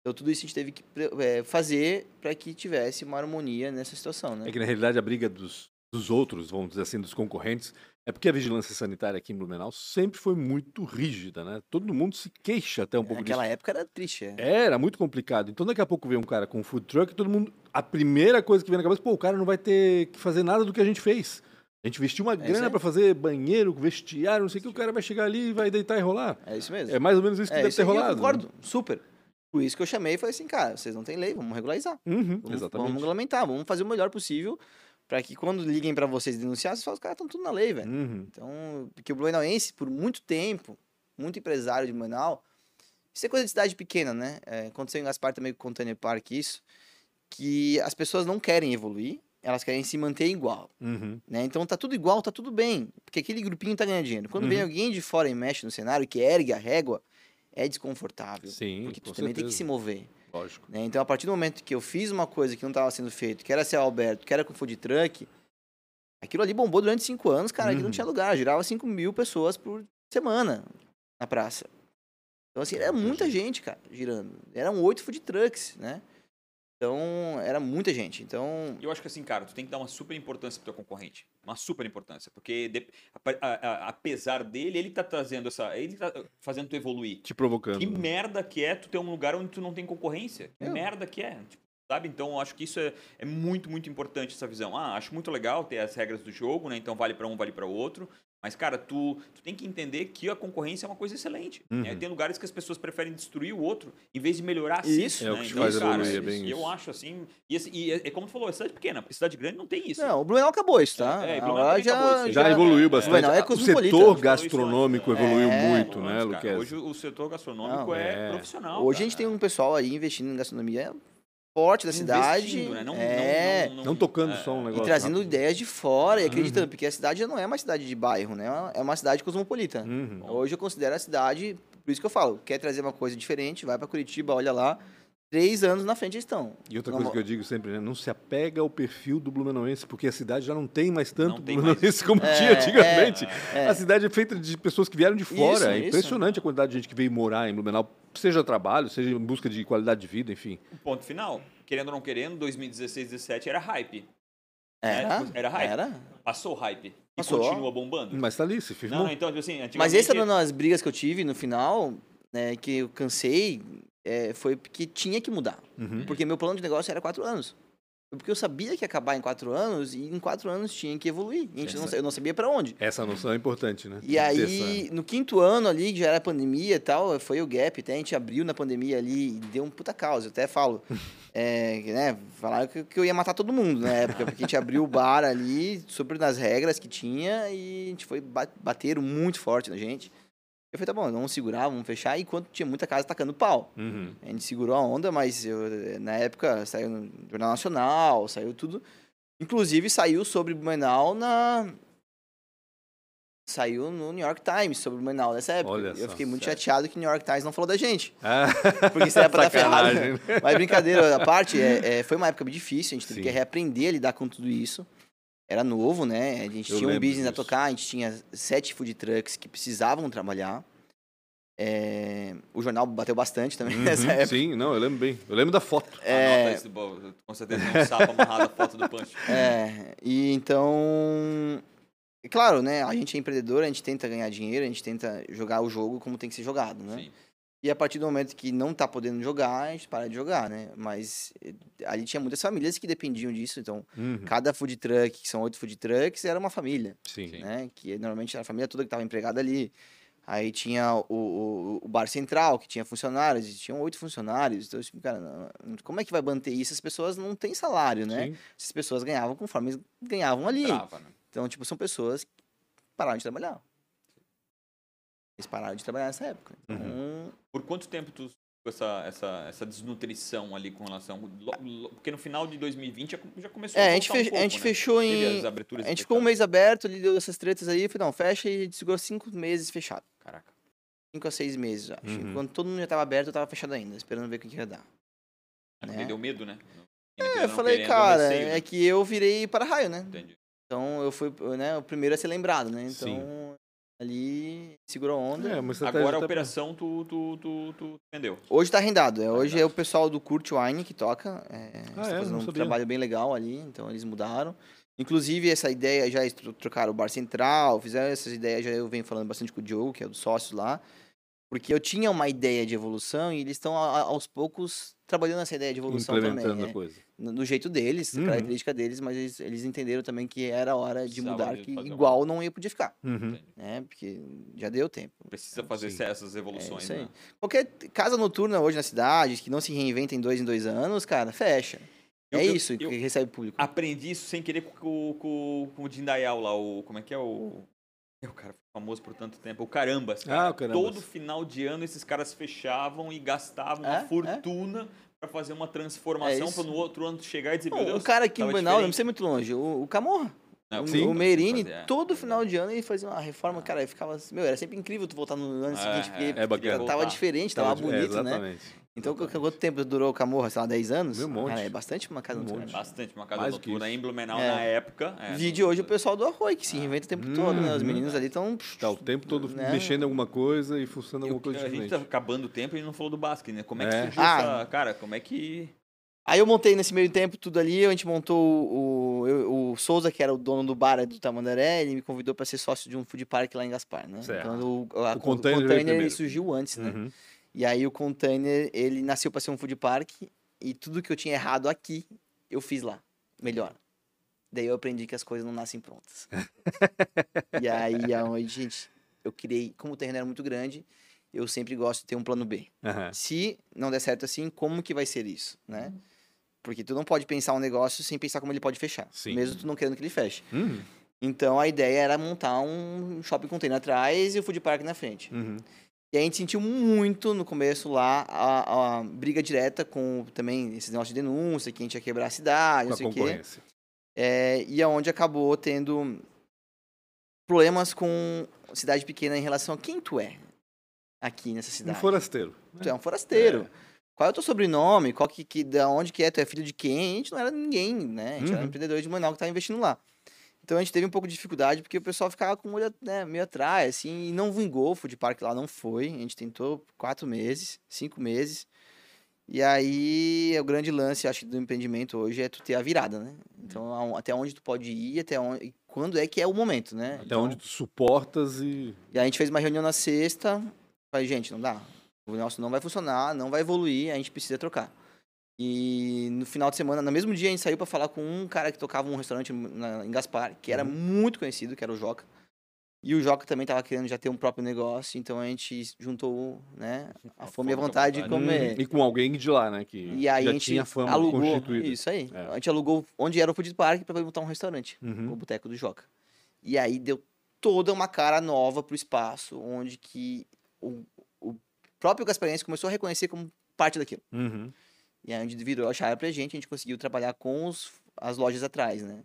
Então, tudo isso a gente teve que é, fazer para que tivesse uma harmonia nessa situação, né? É que na realidade a briga dos, dos outros, vamos dizer assim, dos concorrentes, é porque a vigilância sanitária aqui em Blumenau sempre foi muito rígida, né? Todo mundo se queixa até um pouco disso. Naquela época era triste, é. Era muito complicado. Então daqui a pouco vem um cara com um food truck e todo mundo. A primeira coisa que vem na cabeça, pô, o cara não vai ter que fazer nada do que a gente fez. A gente investiu uma isso grana pra fazer banheiro, vestiário, não sei o que, o cara vai chegar ali e vai deitar e rolar. É isso mesmo. É mais ou menos isso que É, deve isso ter rolado. Eu concordo, super. Por isso que eu chamei e falei assim, cara, vocês não têm lei, vamos regularizar. né? Uhum, Vamos, exatamente. vamos regulamentar, vamos fazer o melhor possível para que quando liguem para vocês denunciar, vocês falam, os caras estão tudo na lei, velho. Uhum. Então, porque o Blumenauense, por muito tempo, muito empresário de Blumenau, isso é coisa de cidade pequena, né? É, aconteceu em Gaspar também com o Container Park isso, que as pessoas não querem evoluir, elas querem se manter igual, Uhum. né? Então tá tudo igual, tá tudo bem, porque aquele grupinho tá ganhando dinheiro. Quando vem Uhum. alguém de fora e mexe no cenário, que ergue a régua, é desconfortável. Sim, porque tu também tem que certeza. se mover. Lógico. né? Então, a partir do momento que eu fiz uma coisa que não estava sendo feito, que era ser Alberto, que era com food truck, aquilo ali bombou durante cinco anos, cara, Uhum. não tinha lugar. Girava 5 mil pessoas por semana na praça. Então, assim, era muita gente, cara, girando. Eram oito food trucks, né? Então, era muita gente. Então, Eu acho que assim, cara, tu tem que dar uma super importância pro teu concorrente. Uma super importância. Porque de- apa- a- a- apesar dele, ele tá trazendo essa. Ele tá fazendo tu evoluir. Te provocando. Que merda que é tu ter um lugar onde tu não tem concorrência? Que É. merda que é? Tipo, sabe? Então, eu acho que isso é, é muito, muito importante, essa visão. Ah, acho muito legal ter as regras do jogo, né? Então, vale para um, vale para outro. Mas, cara, tu, tu tem que entender que a concorrência é uma coisa excelente. Uhum. né? Tem lugares que as pessoas preferem destruir o outro em vez de melhorar si, Isso. É o né? que Então, faz cara, evoluir, é bem eu isso. acho assim. E, assim, e é, é como tu falou, é cidade pequena. Cidade grande não tem isso. não, o Blumenau acabou isso, tá? É, é, Blumenau também acabou isso. Já, Já- evoluiu é, bastante. É o setor A gastronômico evoluiu muito, né, Luquez? Hoje o setor gastronômico Não, é, é. profissional. Hoje a cara. gente tem um pessoal aí investindo em gastronomia forte da cidade. Né? Não, é, não, não, Não tocando é, só um e negócio. trazendo rápido. ideias de fora e Uhum. acreditando, porque a cidade já não é uma cidade de bairro, né? É uma cidade cosmopolita. Uhum. Hoje eu considero a cidade, por isso que eu falo, quer trazer uma coisa diferente, vai pra Curitiba, olha lá, três anos na frente estão. E outra Não- coisa que eu digo sempre, né? Não se apega ao perfil do Blumenauense, porque a cidade já não tem mais tanto Não tem Blumenauense como É, tinha antigamente. é. A cidade é feita de pessoas que vieram de fora. Isso, é isso. impressionante a quantidade de gente que veio morar em Blumenau, seja trabalho, seja em busca de qualidade de vida, enfim. Ponto final. Querendo ou não querendo, 2016, 17 era hype. Era? É, era hype. Era? Passou o hype. E Passou. continua bombando. Mas tá ali, se firmou. Não, então, tipo assim, antigamente... Mas essa era uma das brigas que eu tive no final, né, que eu cansei, é, foi porque tinha que mudar. Uhum. Porque meu plano de negócio era quatro anos. Porque eu sabia que ia acabar em quatro anos e em quatro anos tinha que evoluir. E a gente não, sa- eu não sabia pra onde. Essa noção é importante, né? E aí, no quinto ano ali, que já era pandemia e tal, foi o gap, até a gente abriu na pandemia ali e deu um puta causa. Eu até falo, (laughs) é, né, falaram que, que eu ia matar todo mundo na época, porque a gente abriu o bar ali, super nas regras que tinha, e a gente foi, ba- bateram muito forte na gente. Eu falei, tá bom, vamos segurar, vamos fechar, enquanto tinha muita casa tacando pau. Uhum. A gente segurou a onda, mas eu, na época saiu no Jornal Nacional, saiu tudo. Inclusive saiu sobre Blumenau na. Saiu no New York Times sobre Blumenau nessa época. Olha eu só, fiquei muito sério. chateado que o New York Times não falou da gente. (laughs) Ah, Porque isso era pra dar ferrado. Né? Mas brincadeira à parte, é, é, foi uma época difícil, a gente teve Sim. que reaprender a lidar com tudo isso. Era novo, né? A gente Eu tinha um business a disso. tocar, a gente tinha sete food trucks que precisavam trabalhar. É, o jornal bateu bastante também (laughs) nessa Uhum, época. Sim, não, eu lembro bem. Eu lembro da foto. É. Anota esse, bo- com certeza um sapo amarrado a foto do punch. É, e então. e Claro, né? A gente é empreendedor, a gente tenta ganhar dinheiro, a gente tenta jogar o jogo como tem que ser jogado, né? Sim. E a partir do momento que não tá podendo jogar, a gente para de jogar, né? Mas eh, ali tinha muitas famílias que dependiam disso, então Uhum. cada food truck, que são oito food trucks, era uma família, Sim. Né? Que normalmente era a família toda que estava empregada ali. Aí tinha o, o, o bar central, que tinha funcionários, e tinham oito funcionários. Então, tipo, cara, como é que vai manter isso? As pessoas não têm salário, né? Sim. Essas pessoas ganhavam conforme ganhavam ali. Trava, né? Então, tipo, são pessoas que pararam de trabalhar. Eles pararam de trabalhar nessa época. Então, Uhum. Por quanto tempo tu ficou essa, essa, essa desnutrição ali com relação... Porque no final de 2020 já, já começou É, a a gente, um a gente né? fechou em. as aberturas A gente ficou um mês aberto, ele deu essas tretas aí, falei, não, fecha e a gente segurou cinco meses fechado. Caraca. Cinco a seis meses, eu acho. Uhum. Quando todo mundo já tava aberto, eu tava fechado ainda, esperando ver o que que ia dar. É porque Né? deu medo, né? É, eu falei, cara, é que eu virei para-raio, né? Entendi. Então eu fui né, o primeiro a ser lembrado, né? Então ali segurou a onda. É, Agora a operação tu, tu, tu, tu vendeu. Hoje tá rendado. É, hoje é o pessoal do Kurt Wine que toca. É, Ah, é? fazendo um sabia. trabalho bem legal ali, então eles mudaram. Inclusive, essa ideia já trocaram o bar central, fizeram essas ideias, já eu venho falando bastante com o Diogo, que é o dos sócios lá. Porque eu tinha uma ideia de evolução e eles estão aos poucos trabalhando nessa ideia de evolução também. Implementando né? a coisa. no no jeito deles, Uhum. característica deles, mas eles, eles entenderam também que era hora de Precisava mudar, de que fazer uma- igual não ia podia ficar, Uhum. né? Porque já deu tempo. Precisa fazer Sim. essas É evoluções, aí. né? Qualquer casa noturna hoje na cidade, que não se reinventa em dois em dois anos, cara, fecha. Eu- é eu- isso eu- que recebe público. Aprendi isso sem querer com, com, com o Jindayal lá, o. Como é que é o. É o cara famoso por tanto tempo, o Carambas. Cara. Ah, o Carambas. Todo final de ano esses caras fechavam e gastavam É, uma é. fortuna pra fazer uma transformação É para no outro ano chegar e dizer, meu Não, Deus, o cara aqui em tava Blumenau, não precisa muito longe, o, o Camorra. Não, o, sim, o Merini, é, todo é final de ano ele fazia uma reforma, cara, ele ficava. Meu, era sempre incrível tu voltar no ano É, seguinte, porque é, é tava diferente, tava, de- bonito, é, né? Então, qu- quanto tempo durou o Camorra? Sei lá, 10 anos? Um monte. Cara, é bastante uma casa Um noturna. monte. Bastante, uma casa Mais noturna em Blumenau É. na época. é, Vídeo hoje o pessoal do Arroio, que se reinventa o tempo todo, né? Os Uhum. meninos ali estão. Tá o tempo todo Né? mexendo em alguma coisa e funcionando o alguma coisa a gente diferente. tá acabando o tempo e não falou do basquete, né? Como é que É. surgiu Ah. essa... Cara, como é que... Aí eu montei nesse meio tempo tudo ali, a gente montou o, o, o Souza, que era o dono do bar do Tamandaré, ele me convidou para ser sócio de um food park lá em Gaspar, né? Certo. Então o, a, O o container container, ele primeiro. surgiu antes, né? Uhum. E aí o container, ele nasceu para ser um food park e tudo que eu tinha errado aqui, eu fiz lá, melhor. Daí eu aprendi que as coisas não nascem prontas. (laughs) e aí, aonde, gente, eu criei, como o terreno era muito grande, eu sempre gosto de ter um plano B. Aham. Se não der certo assim, como que vai ser isso, né? Porque tu não pode pensar um negócio sem pensar como ele pode fechar, Sim. mesmo tu não querendo que ele feche. Uhum. Então a ideia era montar um shopping container atrás e o food park na frente. Uhum. E a gente sentiu muito no começo lá a, a briga direta com também esses negócios de denúncia, que a gente ia quebrar a cidade, não sei o quê. É, e aonde acabou tendo problemas com cidade pequena em relação a quem tu é aqui nessa Um cidade. forasteiro. né? Tu é um forasteiro. É. Qual é o teu sobrenome? Qual que, que, da onde que é? Tu é filho de quem? A gente não era ninguém, né? A gente era Uhum. empreendedor de Manaus que estava investindo lá. Então a gente teve um pouco de dificuldade porque o pessoal ficava com o olho né, meio atrás, assim, e não vingou. O food park lá não foi. A gente tentou quatro meses, cinco meses. E aí, o grande lance, acho, do empreendimento hoje é tu ter a virada, né? Então, aon- até onde tu pode ir, até onde, quando é que é o momento, né? Até Então, onde tu suportas e. e a gente fez uma reunião na sexta. Falei, gente, não dá. O negócio não vai funcionar, não vai evoluir, a gente precisa trocar. E no final de semana, no mesmo dia, a gente saiu pra falar com um cara que tocava um restaurante na- em Gaspar, que era Uhum. muito conhecido, que era o Joca. E o Joca também tava querendo já ter um próprio negócio, então a gente juntou, né, a, A fome e a vontade de comer. E com alguém de lá, né? Que E aí já a gente tinha fama alugou, constituída. isso aí. É. A gente alugou onde era o Food Park poder montar um restaurante, Uhum. o Boteco do Joca. E aí deu toda uma cara nova pro espaço, onde que o, o próprio Gasparense começou a reconhecer como parte daquilo. Uhum. E aí onde virou a chave pra gente, a gente conseguiu trabalhar com os, as lojas atrás, né?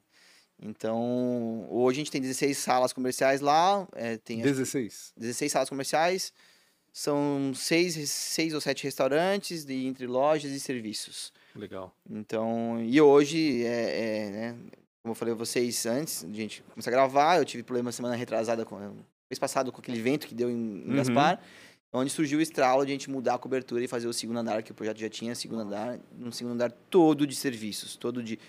Então, hoje a gente tem 16 salas comerciais lá, é, tem acho 16. 16 salas comerciais, são seis, seis ou sete restaurantes de, entre lojas e serviços. Legal. Então, e hoje, é, é, né, como eu falei a vocês antes, a gente começar a gravar, eu tive problema semana retrasada, com, mês passado, com aquele vento que deu em, em Uhum. Gaspar, onde surgiu o estralo de a gente mudar a cobertura e fazer o segundo andar, que o projeto já tinha segundo andar, um segundo andar todo de serviços, todo de, de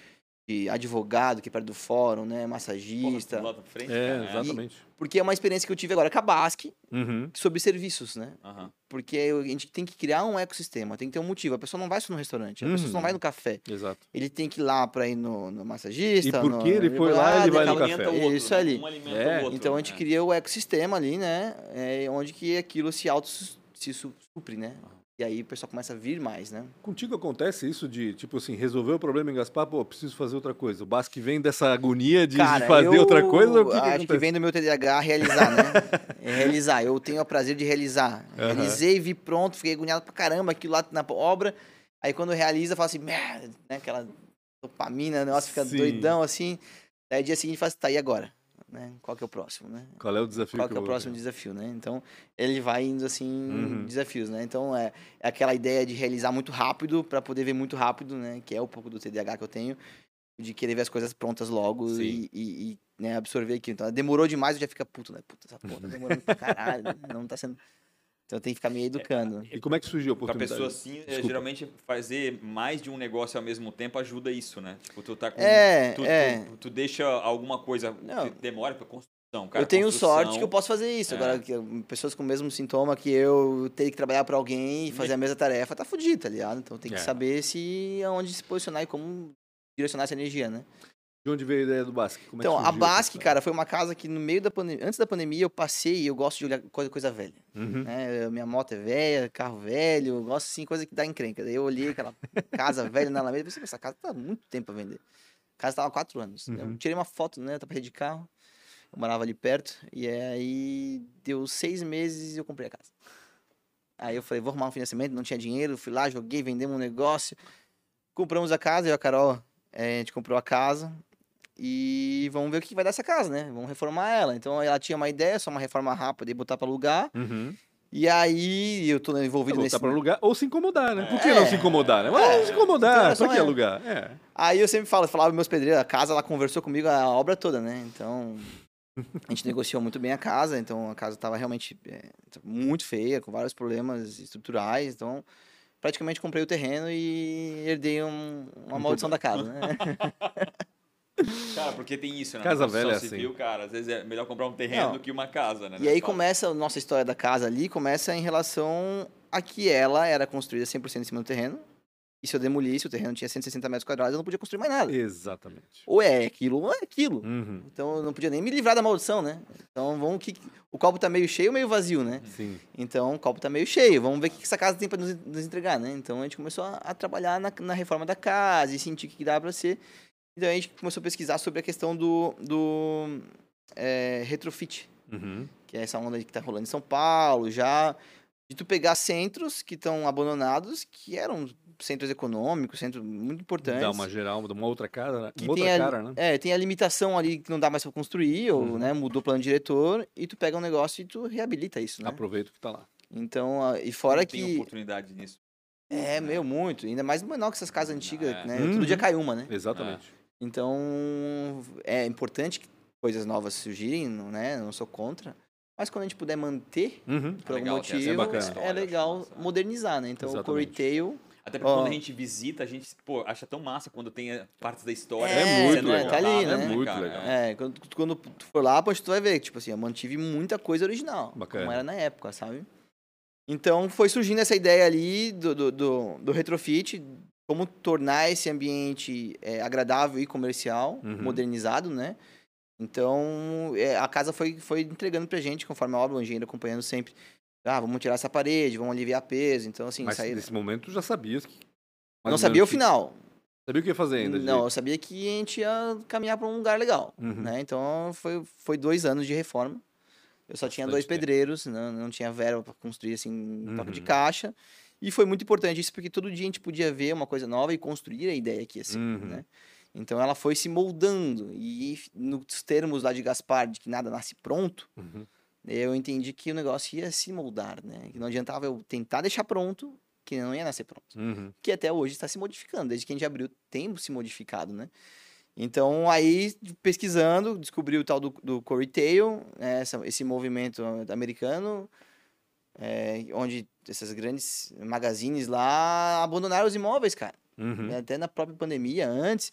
advogado, que é perto do fórum, né, massagista, Porra, lá pra frente, É, cara, exatamente. porque é uma experiência que eu tive agora com a Basque, Uhum. sobre serviços, né? Aham. Porque a gente tem que criar um ecossistema, tem que ter um motivo. A pessoa não vai só no restaurante, a pessoa Uhum. não vai no café. Exato. Ele tem que ir lá pra ir no, no massagista. E porque no, ele foi lá, ele vai no café. alimenta o outro, Isso né? ali. Um alimenta É. o outro. Então a gente né? cria o ecossistema ali, né? É, onde que aquilo se auto se su- supre, né? E aí o pessoal começa a vir mais, né? Contigo acontece isso de, tipo assim, resolver o problema em Gaspar, pô, preciso fazer outra coisa. O Basque vem dessa agonia de, de Cara, fazer eu outra coisa que, que acho acontece? que vem do meu TDAH realizar, né? (laughs) É realizar. Eu tenho o prazer de realizar. Realizei, vi pronto, fiquei agoniado pra caramba aquilo lá na obra. Aí quando realiza, fala assim, merda, né? Aquela dopamina, o negócio fica Sim. doidão assim. Daí dia seguinte fala assim, tá, e agora? Né? Qual que é o próximo, né? Qual é o desafio Qual que é o próximo desafio, né? Então, ele vai indo assim, Uhum. desafios, né? Então, é, é aquela ideia de realizar muito rápido para poder ver muito rápido, né? Que é um pouco do TDAH que eu tenho, de querer ver as coisas prontas logo e, e- e, né, absorver aquilo. Então, demorou demais, eu já fica puto, né? Puta, essa porra tá demorando pra caralho, (laughs) não tá sendo... Então, tem que ficar me educando. E como é que surgiu a Pra oportunidade? pessoa assim, é, Desculpa. geralmente fazer mais de um negócio ao mesmo tempo ajuda isso, né? Tipo, tu tá com. É, tu, é. Tu, tu deixa alguma coisa. Não. que demora pra construção. Cara, eu tenho construção- sorte que eu posso fazer isso. É. Agora, pessoas com o mesmo sintoma que eu ter que trabalhar para alguém e fazer a mesma tarefa, tá fudido, tá ligado? Então tem que É. saber se aonde se posicionar e como direcionar essa energia, né? De onde veio a ideia do Basque? Como é então, a surgiu Basque, cara, foi uma casa que no meio da pandemia, antes da pandemia, eu passei e eu gosto de olhar coisa, coisa velha. Uhum. Né? Minha moto é velha, carro velho, eu gosto assim, coisa que dá encrenca. Daí eu olhei aquela casa velha na Alameda e pensei, essa casa tá muito tempo a vender. A casa tava há quatro anos. Uhum. Eu tirei uma foto, né? Tava de carro. Eu morava ali perto. E aí deu seis meses e eu comprei a casa. Aí eu falei, vou arrumar um financiamento, não tinha dinheiro, fui lá, joguei, vendemos um negócio. Compramos a casa, eu e a Carol, eh, a gente comprou a casa. E vamos ver o que vai dar essa casa, né? Vamos reformar ela. Então ela tinha uma ideia, só uma reforma rápida e botar pra alugar. Uhum. E aí eu tô envolvido Ou nesse. tá pra alugar ou se incomodar, né? Por que É. não se incomodar, né? Mas É. se incomodar, Então, pra só que é. alugar? É. Aí eu sempre falo, eu falava meus pedreiros, a casa ela conversou comigo a obra toda, né? Então (laughs) a gente negociou muito bem a casa, então a casa tava realmente é, muito feia, com vários problemas estruturais, então praticamente comprei o terreno e herdei um- uma maldição da casa, né? (laughs) Cara, porque tem isso, né? Casa velha é assim. civil, cara, às vezes é melhor comprar um terreno Não. do que uma casa, né? E aí fase. começa a nossa história da casa ali, começa em relação a que ela era construída 100% em cima do terreno, e se eu demolisse, o terreno tinha 160 metros quadrados, eu não podia construir mais nada. Exatamente. Ou é aquilo, ou é aquilo. Uhum. Então eu não podia nem me livrar da maldição, né? Então vamos que. O copo tá meio cheio ou meio vazio, né? Sim. Então o copo tá meio cheio. Vamos ver o que essa casa tem para nos, nos entregar, né? Então a gente começou a, a trabalhar na, na reforma da casa e sentir o que dá para ser. Então a gente começou a pesquisar sobre a questão do, do é, retrofit, Uhum. que é essa onda que tá rolando em São Paulo já. de tu pegar centros que estão abandonados, que eram centros econômicos, centros muito importantes. Dá uma geral, uma outra cara, né? que uma outra tem a, cara, né? É, tem a limitação ali que não dá mais pra construir, ou Uhum. né, mudou o plano diretor, e tu pega um negócio e tu reabilita isso, né? Aproveita que tá lá. Então, ah, e fora Não tem que. oportunidade nisso. É, meu, muito. Ainda mais no menor que essas casas antigas, É. né? Uhum. Todo dia cai uma, né? Exatamente. Então, é importante que coisas novas surgirem, não, né? Não sou contra. Mas quando a gente puder manter, Uhum. por legal algum essa motivo, é história, legal modernizar, né? Então, o Exatamente. Corey Até porque Ó. quando a gente visita, a gente pô, acha tão massa quando tem eh, partes da história. É, muito sendo legal. tá ali, contadas, né? É muito cara? legal. É, quando, tu- quando tu for lá, pois tu vai ver, tipo assim, eu mantive muita coisa original, Bacana. como era na época, sabe? Então foi surgindo essa ideia ali do, do, do, do retrofit, como tornar esse ambiente é, agradável e comercial, Uhum. modernizado, né? Então é, a casa foi, foi entregando pra gente, conforme a obra, o engenheiro acompanhando sempre. Ah, vamos tirar essa parede, vamos aliviar peso. Então, assim, Mas saí... nesse momento tu já sabias que. não sabia o que- final. Sabia o que ia fazer ainda. Não, eu sabia que a gente ia caminhar para um lugar legal, Uhum. né? Então foi, foi dois anos de reforma. Eu só tinha Bastante dois tempo. pedreiros, não, não tinha verba para construir assim um toque de Uhum. caixa. E foi muito importante isso porque todo dia a gente podia ver uma coisa nova e construir a ideia aqui assim, Uhum. né? Então ela foi se moldando e nos termos lá de Gaspar de que nada nasce pronto, Uhum. eu entendi que o negócio ia se moldar, né? Que não adiantava eu tentar deixar pronto, que não ia nascer pronto Uhum. que até hoje está se modificando. Desde que a gente abriu, tem se modificado, né? Então, aí, pesquisando, descobri o tal do, do Corey Tail, né, esse movimento americano, é, onde essas grandes magazines lá abandonaram os imóveis, cara. Uhum. Até na própria pandemia, antes,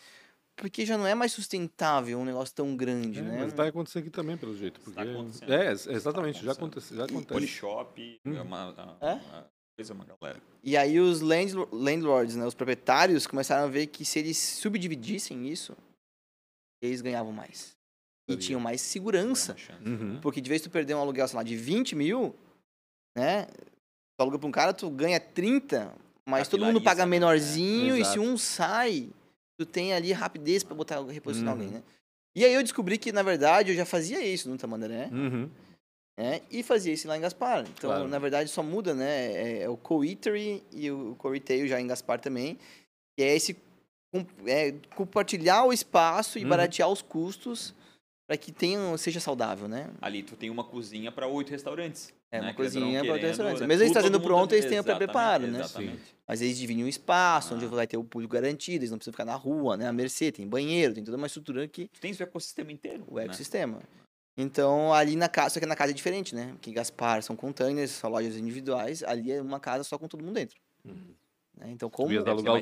porque já não é mais sustentável um negócio tão grande, É, né? Mas vai acontecer aqui também, pelo jeito. Porque... Está acontecendo. É, ex- exatamente, Está já acontece. Já acontece. Polishop, Hum. é uma, uma- É? uma coisa, uma galera. E aí os landlo- landlords, né, os proprietários, começaram a ver que se eles subdividissem isso, eles ganhavam mais. E Sabia. tinham mais segurança. Uhum. Porque de vez tu perder um aluguel, sei lá, de 20 mil, né? Tu aluga pra um cara, tu ganha 30, mas todo mundo paga né? menorzinho, e se um sai, tu tem ali rapidez pra botar, reposicionar Uhum. alguém, né? E aí eu descobri que, na verdade, eu já fazia isso no Tamandaré, Uhum. né? E fazia isso lá em Gaspar. Então, Claro. na verdade, só muda, né? É, é o co-eatery e o co-retail já em Gaspar também. Que é esse é, compartilhar o espaço e Uhum. baratear os custos para que tenha, seja saudável, né? Ali tu tem uma cozinha para oito restaurantes. É, né, uma cozinha para querendo, restaurantes. né? Mesmo eles trazendo pronto, eles têm o pré-preparo, né? Exatamente. Mas eles dividem um espaço onde Ah. vai ter o público garantido, eles não precisam ficar na rua, né? A mercê, tem banheiro, tem toda uma estrutura que Tu tens o ecossistema inteiro. o né? ecossistema. Então, ali na casa, só que na casa é diferente, né? Porque em Gaspar são containers, são lojas individuais, ali é uma casa só com todo mundo dentro. Uhum. né? Então, como,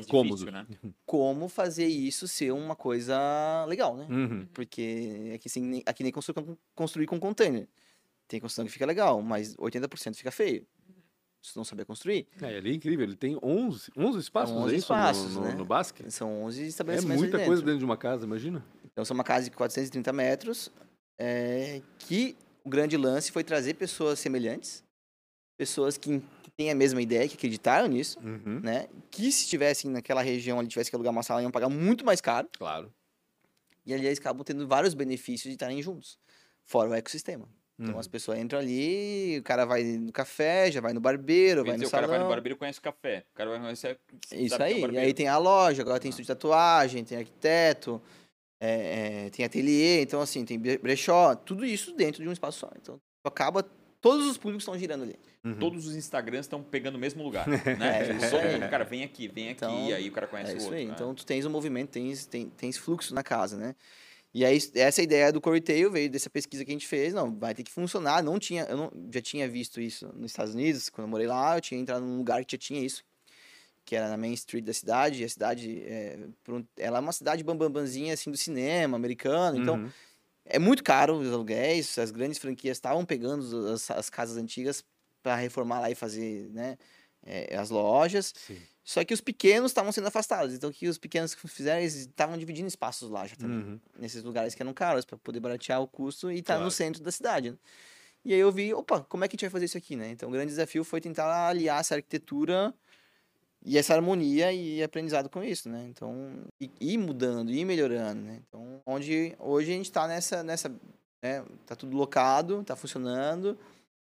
cômodos. difícil, né? como fazer isso ser uma coisa legal, né? Uhum. Porque aqui, sem, aqui nem construir com, construir com container. Tem construção que fica legal, mas 80% fica feio. Se não saber construir. É, ele é incrível, ele tem 11, 11 espaços, São 11 é espaços, no, no, né? no basquete? São 11 É estabelecimentos ali muita coisa dentro. dentro de uma casa, imagina. Então, são uma casa de 430 metros, é, que o grande lance foi trazer pessoas semelhantes, pessoas que, que têm a mesma ideia, que acreditaram nisso, Uhum. né? Que se estivessem naquela região ali, tivesse que alugar uma sala, iam pagar muito mais caro. Claro. E ali eles acabam tendo vários benefícios de estarem juntos, fora o ecossistema. Então Uhum. as pessoas entram ali, o cara vai no café, já vai no barbeiro, Quer vai dizer, no o cara vai no salão. barbeiro e conhece o café. O cara vai conhecer. Isso é aí. o E aí tem a loja, agora tem Ah. estúdio de tatuagem, tem arquiteto, é, é, tem ateliê, então assim, tem bre- brechó, tudo isso dentro de um espaço só. Então acaba, todos os públicos estão girando ali. Uhum. Todos os Instagrams estão pegando o mesmo lugar. (laughs) É, né? isso Todo aí. mundo, cara, vem aqui, vem aqui, Então, e aí o cara conhece É o isso outro. aí. né? Então tu tens um movimento, tens, tem, tens fluxo na casa, né? E aí essa ideia do Coretail veio dessa pesquisa que a gente fez, não, vai ter que funcionar, não tinha, eu não, já tinha visto isso nos Estados Unidos, quando eu morei lá, eu tinha entrado num lugar que já tinha isso, que era na Main Street da cidade, e a cidade, é, ela é uma cidade bambambanzinha, assim, do cinema americano, então Uhum. é muito caro os aluguéis, as grandes franquias estavam pegando as, as casas antigas para reformar lá e fazer, né, é, as lojas, Sim. Só que os pequenos estavam sendo afastados. Então, o que os pequenos fizeram, eles estavam dividindo espaços lá já também. Uhum. Nesses lugares que eram caros, para poder baratear o custo e estar Claro. no centro da cidade. né? E aí eu vi, opa, como é que a gente vai fazer isso aqui, né? Então, o grande desafio foi tentar aliar essa arquitetura e essa harmonia e aprendizado com isso, né? Então, e ir mudando, ir melhorando, né? Então, onde hoje a gente está nessa, nessa, né? Tá tudo locado, tá funcionando.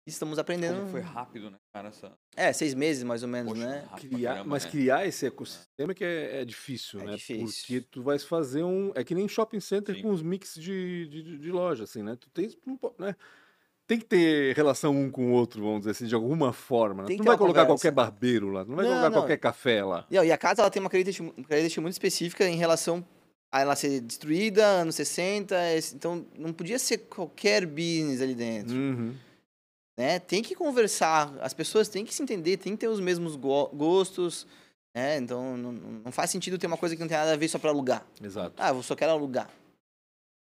Estamos aprendendo. Como foi rápido, né, cara? Essa... É, seis meses mais ou menos, Poxa, né? Criar, caramba, mas né? criar esse ecossistema que é, é difícil, É né? difícil. Porque tu vais fazer um. É que nem shopping center Sim. com os mix de, de, de- loja, assim, né? Tu tens. né? Tem que ter relação um com o outro, vamos dizer assim, de alguma forma. Né? Tem Tu não vai colocar conversa. qualquer barbeiro lá, tu não vai Não, colocar não. qualquer café lá. E, e a casa ela tem uma característica, característica muito específica em relação a ela ser destruída, anos 60, esse- então não podia ser qualquer business ali dentro, Uhum. Né? Tem que conversar, as pessoas têm que se entender, tem que ter os mesmos go- gostos, né? Então não, não faz sentido ter uma coisa que não tem nada a ver só para alugar. Exato. Ah, eu só quero alugar.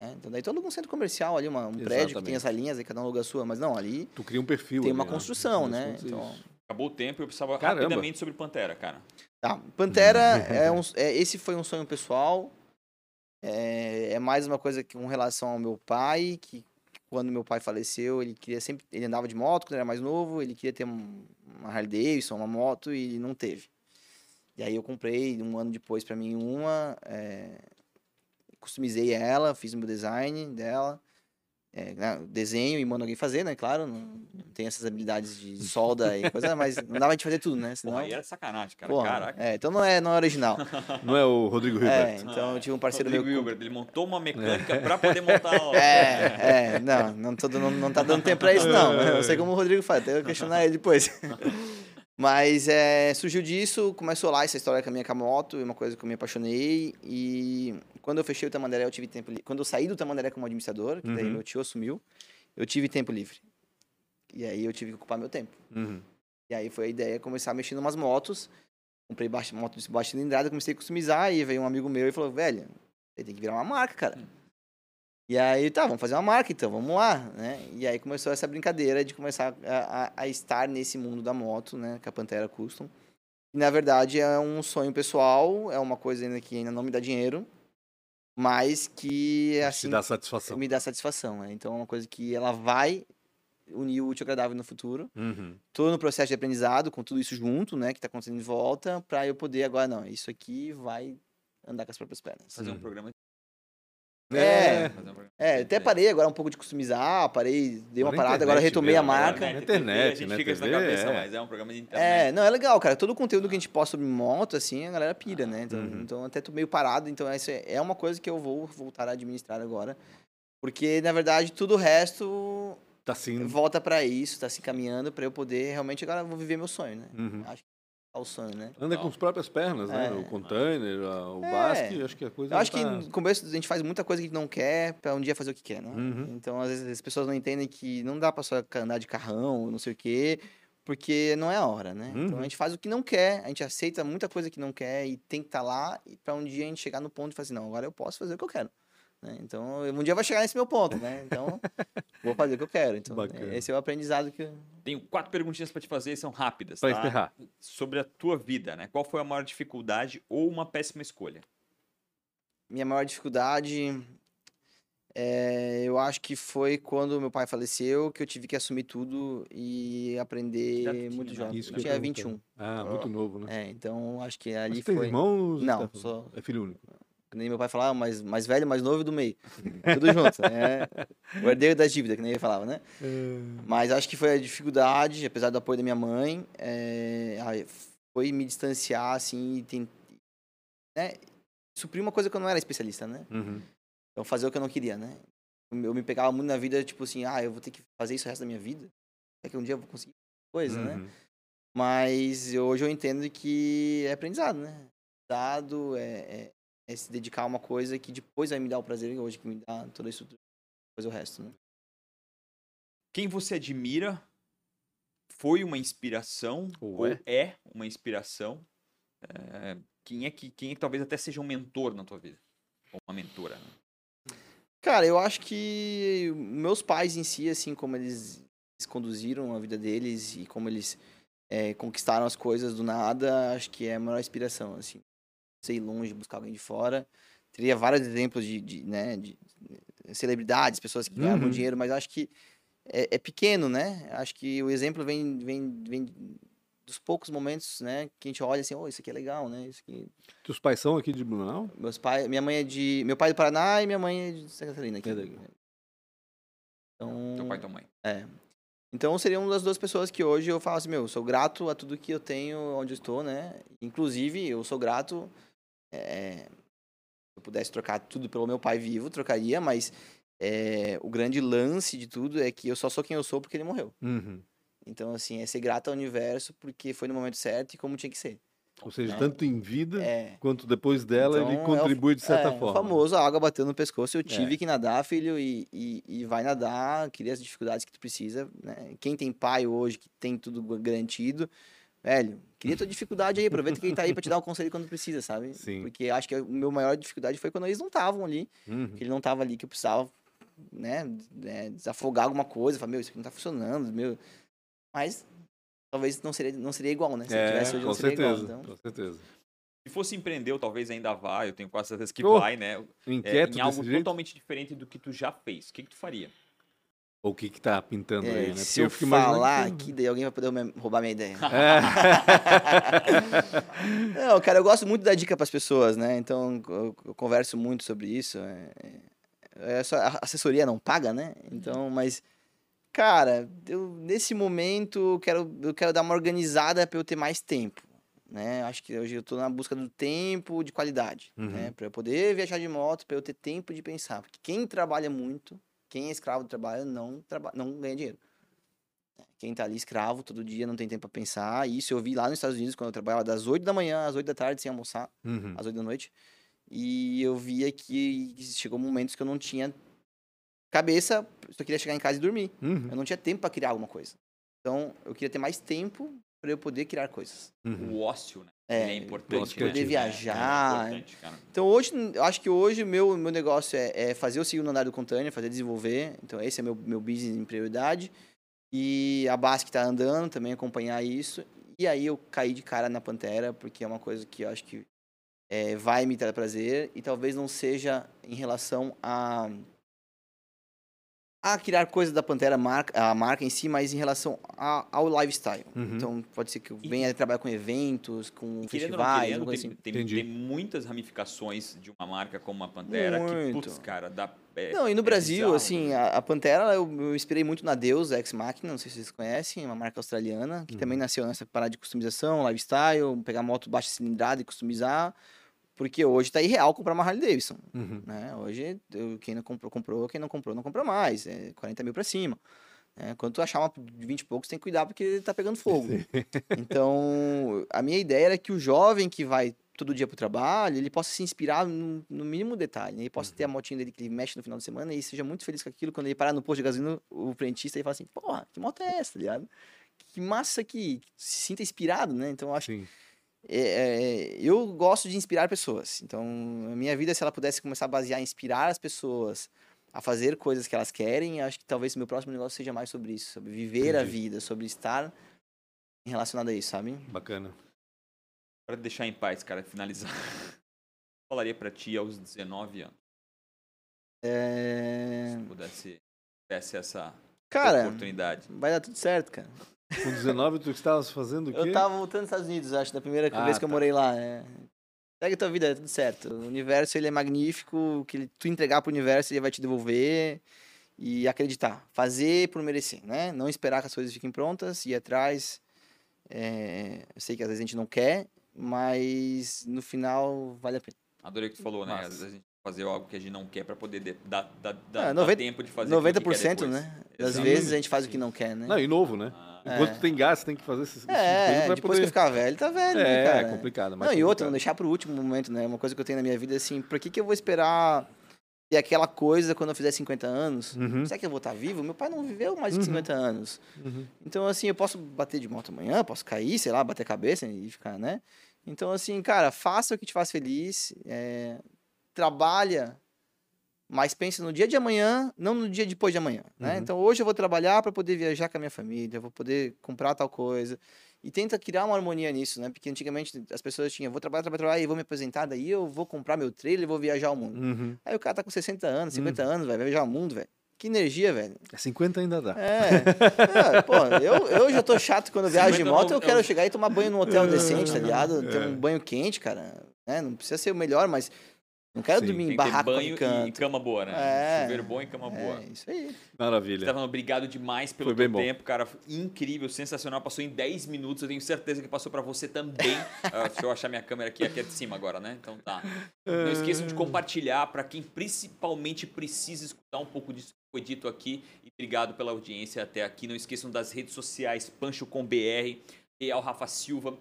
né? Então daí tu aluga um centro comercial ali, uma- um prédio que tem Exatamente. essa linhas, aí cada um aluga a sua, mas não, ali Tu cria um perfil. tem ali, uma né? construção, né? é Então. Acabou o tempo e eu precisava Caramba. rapidamente sobre Pantera, cara. Tá, Pantera, (laughs) é um, é, esse foi um sonho pessoal. É, é mais uma coisa que com relação ao meu pai, que quando meu pai faleceu, ele queria sempre, ele andava de moto quando era mais novo, ele queria ter um- uma Harley Davidson, uma moto e não teve. E aí eu comprei um ano depois para mim uma, é, customizei ela, fiz o meu design dela, é, né, desenho e mando alguém fazer, né? Claro, não, não tenho essas habilidades de solda e (laughs) coisa, mas não dava de fazer tudo, né? Senão, Porra, aí era sacanagem, cara. Porra, Caraca. é, então não é, não é original. (laughs) Não é o Rodrigo É, Hilbert. então eu tive um parceiro Rodrigo meu. Hilbert, ele montou uma mecânica pra poder montar o... (laughs) É, é, não, não, tô, não, não tá dando tempo pra isso, não. Eu sei como o Rodrigo faz, até eu questionar ele depois. Mas é, surgiu disso, começou lá essa história com a minha com a moto, é uma coisa que eu me apaixonei. E quando eu fechei o Tamandaré, eu tive tempo livre. Quando eu saí do Tamandaré como administrador, que daí Uhum. meu tio assumiu, eu tive tempo livre. E aí eu tive que ocupar meu tempo. Uhum. E aí foi a ideia começar em umas motos. Comprei baixa, moto de baixa cilindrada, comecei a customizar. E veio um amigo meu e falou: velho, você tem que virar uma marca, cara. E aí, tá, vamos fazer uma marca então, vamos lá, né? E aí começou essa brincadeira de começar a, a- a estar nesse mundo da moto, né? Com a Pantera Custom. E na verdade é um sonho pessoal, é uma coisa ainda que ainda não me dá dinheiro, mas que Assim, dá satisfação. me dá satisfação, né? Então é uma coisa que ela vai unir o útil ao agradável no futuro Uhum. tô no processo de aprendizado com tudo isso junto, né, que tá acontecendo em volta, para eu poder agora não, isso aqui vai andar com as próprias pernas. Fazer um Uhum. um programa É, até parei agora um pouco de customizar, parei, dei uma Na parada, agora retomei a mesmo, marca. Na internet, a gente né, fica isso na cabeça, é. mas é um programa de internet. É, não, é legal, cara. Todo o conteúdo que a gente posta sobre moto, assim, a galera pira, né? Então, Uhum. então até tô meio parado, então essa é é uma coisa que eu vou voltar a administrar agora. Porque, na verdade, tudo o resto Tá sim. volta para isso, tá se caminhando para eu poder realmente agora eu vou viver meu sonho, né? Uhum. Acho que é o sonho, né? Anda com as próprias pernas, né? É. O container, o É. basque, acho que a coisa Eu acho tá... que no começo a gente faz muita coisa que a gente não quer pra um dia fazer o que quer, né? Uhum. Então, às vezes, as pessoas não entendem que não dá pra só andar de carrão, não sei o quê, porque não é a hora, né? Então, Uhum. a gente faz o que não quer, a gente aceita muita coisa que não quer e tem que estar lá e pra um dia a gente chegar no ponto e falar assim, não, agora eu posso fazer o que eu quero. Né? Então, um dia vai chegar nesse meu ponto, né? Então, (laughs) vou fazer o que eu quero. Então, Bacana. esse é o aprendizado que... eu- Tenho quatro perguntinhas pra te fazer, são rápidas, Pra tá? encerrar. Sobre a tua vida, né? Qual foi a maior dificuldade ou uma péssima escolha? Minha maior dificuldade, é, eu acho que foi quando meu pai faleceu, que eu tive que assumir tudo e aprender tinha, muito né? jovem. Isso Eu tinha ia 21. Ah, muito novo, né? É, então acho que Mas ali tem foi. irmãos? Não, Tá- só- É filho único. Que nem meu pai falava, mais, mais velho, mais novo do meio. (laughs) Tudo junto. né? O herdeiro das dívidas, que nem ele falava, né? Mas acho que foi a dificuldade, apesar do apoio da minha mãe, é, foi me distanciar, assim, e tem, né? suprir uma coisa que eu não era especialista, né? Uhum. Então fazer o que eu não queria, né? Eu me pegava muito na vida, tipo assim, ah, eu vou ter que fazer isso o resto da minha vida? É que um dia eu vou conseguir coisa, né? Uhum. Mas eu- hoje eu entendo que é aprendizado, né? Dado é, é, é se dedicar a uma coisa que depois vai me dar o prazer hoje que me dá toda a estrutura, depois o resto, né? Quem você admira foi uma inspiração Ou ou é? é, uma inspiração? É, quem é que quem é que talvez até seja um mentor na tua vida? Ou uma mentora, né? Cara, eu acho que meus pais em si, assim, como eles, eles conduziram a vida deles e como eles é, conquistaram as coisas do nada, acho que é a maior inspiração, assim. Sei longe, buscar alguém de fora. Teria vários exemplos de, de, né, de celebridades, pessoas que ganharam Uhum. dinheiro, mas acho que é, é pequeno, né? Acho que o exemplo vem, vem, vem dos poucos momentos, né, que a gente olha assim, oh, isso aqui é legal, né? Isso aqui... Teus pais são aqui de Blumenau? Meus pais, minha mãe é de, meu pai é do Paraná e minha mãe é de Santa Catarina aqui. É daqui. Então, Teu pai e tua mãe. Então seria uma das duas pessoas que hoje eu falo assim, meu, eu sou grato a tudo que eu tenho onde eu estou, né? Inclusive, eu sou grato. É, se eu pudesse trocar tudo pelo meu pai vivo, trocaria, mas é, o grande lance de tudo é que eu só sou quem eu sou porque ele morreu. Uhum. Então, assim, é ser grato ao universo porque foi no momento certo e como tinha que ser. Ou seja, Né? tanto em vida É. quanto depois dela, Então, ele é o- contribui de certa é, O forma. famoso, a água bateu no pescoço, eu tive É. que nadar, filho, e, e, e vai nadar, cria as dificuldades que tu precisa, né? Quem tem pai hoje, que tem tudo garantido, velho, cria tua (laughs) dificuldade aí, aproveita que ele tá aí pra te dar o conselho quando precisa, sabe? Sim. Porque acho que a minha maior dificuldade foi quando eles não estavam ali, Uhum. que ele não tava ali, que eu precisava, né, é, desafogar alguma coisa, falar, meu, isso aqui não tá funcionando, meu... Mas talvez não seria, não seria igual, né? Se eu É, tivesse hoje, com não seria igual, certeza, então... com certeza. Se fosse empreender, talvez ainda vá, eu tenho quase certeza que Oh, vai, né? É, Inquieto em algo jeito? totalmente diferente do que tu já fez. O que, que tu faria? Ou o que que tá pintando É, aí, né? se eu fico imaginando falar que- aqui, daí alguém vai poder roubar minha ideia. (laughs) É. (laughs) Não, cara, eu gosto muito da dica para as pessoas, né? Então, eu, eu converso muito sobre isso. É, é só, a assessoria não paga, né? Então, mas, cara, eu, nesse momento, eu quero, eu quero dar uma organizada para eu ter mais tempo. Né? Acho que hoje eu tô na busca do tempo de qualidade, Uhum. né? Para eu poder viajar de moto, para eu ter tempo de pensar. Porque quem trabalha muito, quem é escravo do trabalho, não, traba não ganha dinheiro. Quem tá ali escravo todo dia não tem tempo para pensar. Isso eu vi lá nos Estados Unidos, quando eu trabalhava das 8 da manhã às 8 da tarde, sem almoçar, Uhum. às 8 da noite. E eu via que chegou momentos que eu não tinha cabeça, só queria chegar em casa e dormir. Uhum. Eu não tinha tempo para criar alguma coisa. Então, eu queria ter mais tempo para eu poder criar coisas. Uhum. O ócio, né? É, Ele é importante. né? poder viajar, É. Então hoje, eu acho que hoje o meu, meu negócio é, é fazer o segundo andar do Contânia, fazer desenvolver. Então esse é meu, meu business em prioridade. E a base que tá andando, também acompanhar isso. E aí eu caí de cara na Pantera, porque é uma coisa que eu acho que é, vai me dar prazer. E talvez não seja em relação a a criar coisas da Pantera, marca, a marca em si, mas em relação a- ao lifestyle. Uhum. Então pode ser que eu E- venha trabalhar com eventos, com E ou não festivais, querendo, alguma tem, coisa assim. tem, tem muitas ramificações de uma marca como a Pantera que, Muito. putz, cara, dá. é- Não, e no é Brasil, bizarro, assim, né? a, a Pantera, eu, eu inspirei muito na Deus Ex Machina, não sei se vocês conhecem, uma marca australiana, que também nasceu nessa parada de customização, lifestyle, pegar moto baixa cilindrada e customizar, porque hoje tá irreal comprar uma Harley Davidson, Uhum. né? Hoje, quem não comprou, comprou, quem não comprou, não compra mais, é 40 mil pra cima. né? Quando tu achar uma de 20 e poucos, tem que cuidar porque ele tá pegando fogo. (laughs) Então, a minha ideia era que o jovem que vai todo dia pro trabalho, ele possa se inspirar no, no mínimo detalhe. né? Ele possa ter a motinha dele que ele mexe no final de semana e seja muito feliz com aquilo. Quando ele parar no posto de gasolina, o frentista, ele fala assim, porra, que moto é essa, tá ligado? Que massa aqui. Se sinta inspirado, né? Então, eu acho Sim. é, é, eu gosto de inspirar pessoas. Então, a minha vida, se ela pudesse começar a basear em inspirar as pessoas a fazer coisas que elas querem, acho que talvez meu próximo negócio seja mais sobre isso, sobre viver a Entendi. vida, sobre estar relacionado a isso, sabe? Bacana. Pra deixar em paz, cara, finalizar. (laughs) Falaria pra ti aos 19 anos, É... se pudesse tivesse essa Cara, oportunidade. vai dar tudo certo, cara. Com 19, tu estavas fazendo o quê? Eu tava voltando dos Estados Unidos, acho, da primeira Ah, vez que eu tá. morei lá. É. Segue a tua vida, é tudo certo. O universo, ele é magnífico, que ele- tu entregar pro universo, ele vai te devolver. E acreditar, fazer por merecer, né? Não esperar que as coisas fiquem prontas, ir atrás. É, eu sei que às vezes a gente não quer, mas no final vale a pena. Adorei o que tu falou, né? Massa. Às vezes a gente fazer algo que a gente não quer pra poder de- dar, dar, dar, Ah, dar 90 tempo de fazer aquilo que quer 90%, depois. né? Das vezes a gente faz o que não quer, né? Não, e novo, né? Ah, Enquanto É. tu tem gás, tem que fazer esses É, pra depois poder... que ficar velho, tá velho, É, né, cara? é complicado. mas Não, e outra, não complicado. deixar pro último momento, né? Uma coisa que eu tenho na minha vida assim, por que, que eu vou esperar ter aquela coisa quando eu fizer 50 anos? Uhum, Será que eu vou estar vivo? Meu pai não viveu mais de Uhum. 50 anos. uhum. Então, assim, eu posso bater de moto amanhã, posso cair, sei lá, bater a cabeça e ficar, né? Então, assim, cara, faça o que te faz feliz, é, trabalha, mas pense no dia de amanhã, não no dia depois de amanhã, né? Uhum. Então, hoje eu vou trabalhar para poder viajar com a minha família, vou poder comprar tal coisa. E tenta criar uma harmonia nisso, né? Porque antigamente as pessoas tinham, vou trabalhar, trabalhar, trabalhar, e vou me aposentar, daí eu vou comprar meu trailer e vou viajar o mundo. Uhum. Aí o cara tá com 60 anos, 50 Hum. anos, vai viajar o mundo, velho. Que energia, velho. É 50 ainda dá. É. É, pô, eu, eu já tô chato quando viajo de 50 moto, não- eu quero eu- chegar e tomar banho num hotel (laughs) decente, tá ligado? Ter É. um banho quente, cara. né? Não precisa ser o melhor, mas Não quero Sim. dormir Tem em barraco banho em e canto. cama boa, né? É. Chuveiro bom e cama boa. É, isso aí. Maravilha. Stefano, obrigado demais pelo Foi bem teu bom. tempo, cara. Incrível, sensacional. Passou em 10 minutos. Eu tenho certeza que passou pra você também. (laughs) Ah, deixa eu achar minha câmera aqui, aqui é de cima agora, né? Então tá. Não esqueçam de compartilhar para quem principalmente precisa escutar um pouco disso que foi dito aqui. E obrigado pela audiência até aqui. Não esqueçam das redes sociais Pancho com BR, Real Rafa Silva,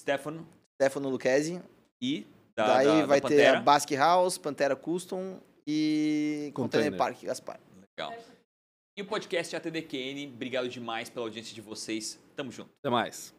Stefano Stefano Lucchesi. e da, Daí da- da vai ter Pantera. a Basque House, Pantera Custom e Container. Container Park Gaspar. Legal. E o podcast ATDQN, obrigado demais pela audiência de vocês. Tamo junto. Até mais.